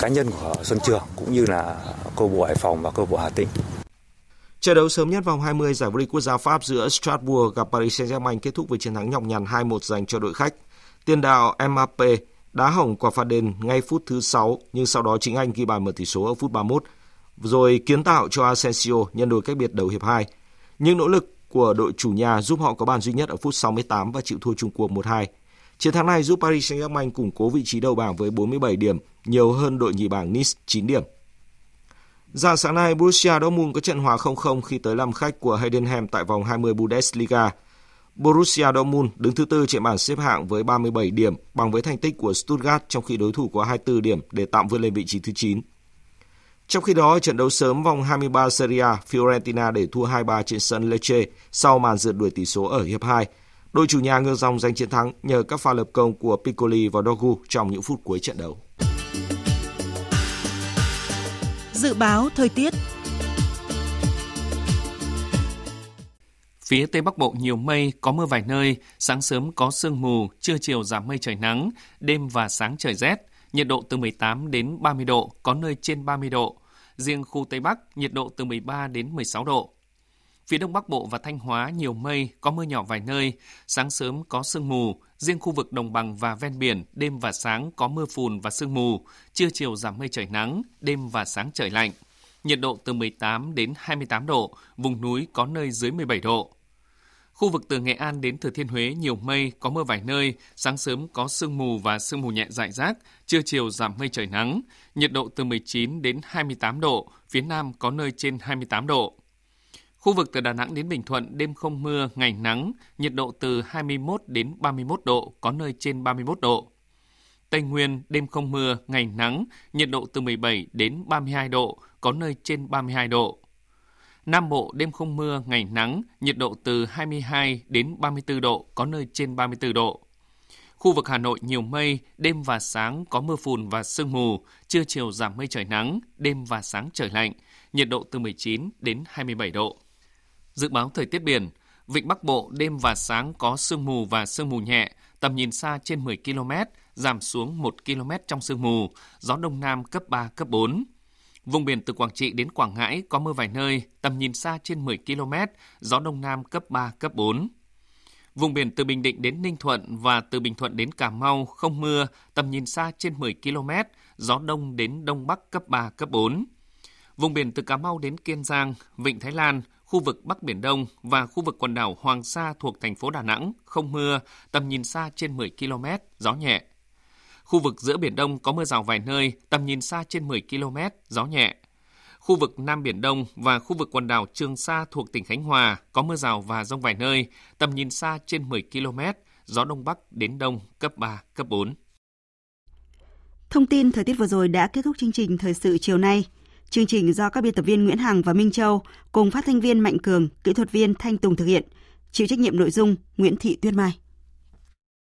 cá nhân của Xuân Trường cũng như là câu bộ Hải Phòng và câu bộ Hà Tĩnh. Trận đấu sớm nhất vòng 20 giải vô địch quốc gia Pháp giữa Strasbourg gặp Paris Saint-Germain kết thúc với chiến thắng nhọc nhằn 2-1 dành cho đội khách. Tiền đạo Mbappe đá hỏng quả phạt đền ngay phút thứ 6 nhưng sau đó chính anh ghi bàn mở tỷ số ở phút 31 rồi kiến tạo cho Asensio nhân đôi cách biệt đầu hiệp 2. Những nỗ lực của đội chủ nhà giúp họ có bàn duy nhất ở phút 68 và chịu thua chung cuộc 1-2. Chiến thắng này giúp Paris Saint-Germain củng cố vị trí đầu bảng với 47 điểm, nhiều hơn đội nhì bảng Nice 9 điểm. Dạng sáng nay, Borussia Dortmund có trận hòa 0-0 khi tới làm khách của Heidenheim tại vòng 20 Bundesliga. Borussia Dortmund đứng thứ tư trên bảng xếp hạng với 37 điểm, bằng với thành tích của Stuttgart trong khi đối thủ có 24 điểm để tạm vươn lên vị trí thứ 9. Trong khi đó, trận đấu sớm vòng 23 Serie A, Fiorentina để thua 2-3 trên sân Lecce sau màn rượt đuổi tỷ số ở hiệp 2. Đội chủ nhà ngược dòng giành chiến thắng nhờ các pha lập công của Piccoli và Dogu trong những phút cuối trận đấu. Dự báo thời tiết Phía Tây Bắc Bộ nhiều mây, có mưa vài nơi, sáng sớm có sương mù, trưa chiều giảm mây trời nắng, đêm và sáng trời rét, nhiệt độ từ 18 đến 30 độ, có nơi trên 30 độ. Riêng khu Tây Bắc, nhiệt độ từ 13 đến 16 độ. Phía Đông Bắc Bộ và Thanh Hóa nhiều mây, có mưa nhỏ vài nơi, sáng sớm có sương mù, riêng khu vực đồng bằng và ven biển, đêm và sáng có mưa phùn và sương mù, trưa chiều giảm mây trời nắng, đêm và sáng trời lạnh. Nhiệt độ từ 18 đến 28 độ, vùng núi có nơi dưới 17 độ. Khu vực từ Nghệ An đến Thừa Thiên Huế nhiều mây, có mưa vài nơi, sáng sớm có sương mù và sương mù nhẹ rải rác, trưa chiều giảm mây trời nắng, nhiệt độ từ 19 đến 28 độ, phía Nam có nơi trên 28 độ. Khu vực từ Đà Nẵng đến Bình Thuận đêm không mưa, ngày nắng, nhiệt độ từ 21 đến 31 độ, có nơi trên 31 độ. Tây Nguyên đêm không mưa, ngày nắng, nhiệt độ từ 17 đến 32 độ, có nơi trên 32 độ. Nam Bộ đêm không mưa, ngày nắng, nhiệt độ từ 22 đến 34 độ, có nơi trên 34 độ. Khu vực Hà Nội nhiều mây, đêm và sáng có mưa phùn và sương mù, trưa chiều giảm mây trời nắng, đêm và sáng trời lạnh, nhiệt độ từ 19 đến 27 độ. Dự báo thời tiết biển, Vịnh Bắc Bộ đêm và sáng có sương mù và sương mù nhẹ, tầm nhìn xa trên 10 km, giảm xuống 1 km trong sương mù, gió Đông Nam cấp 3, cấp 4. Vùng biển từ Quảng Trị đến Quảng Ngãi có mưa vài nơi, tầm nhìn xa trên 10 km, gió Đông Nam cấp 3, cấp 4. Vùng biển từ Bình Định đến Ninh Thuận và từ Bình Thuận đến Cà Mau không mưa, tầm nhìn xa trên 10 km, gió Đông đến Đông Bắc cấp 3, cấp 4. Vùng biển từ Cà Mau đến Kiên Giang, Vịnh Thái Lan, khu vực Bắc Biển Đông và khu vực quần đảo Hoàng Sa thuộc thành phố Đà Nẵng không mưa, tầm nhìn xa trên 10 km, gió nhẹ. Khu vực giữa Biển Đông có mưa rào vài nơi, tầm nhìn xa trên 10 km, gió nhẹ. Khu vực Nam Biển Đông và khu vực quần đảo Trường Sa thuộc tỉnh Khánh Hòa có mưa rào và rông vài nơi, tầm nhìn xa trên 10 km, gió Đông Bắc đến Đông cấp 3, cấp 4. Thông tin thời tiết vừa rồi đã kết thúc chương trình Thời sự chiều nay. Chương trình do các biên tập viên Nguyễn Hằng và Minh Châu cùng phát thanh viên Mạnh Cường, kỹ thuật viên Thanh Tùng thực hiện. Chịu trách nhiệm nội dung Nguyễn Thị Tuyết Mai.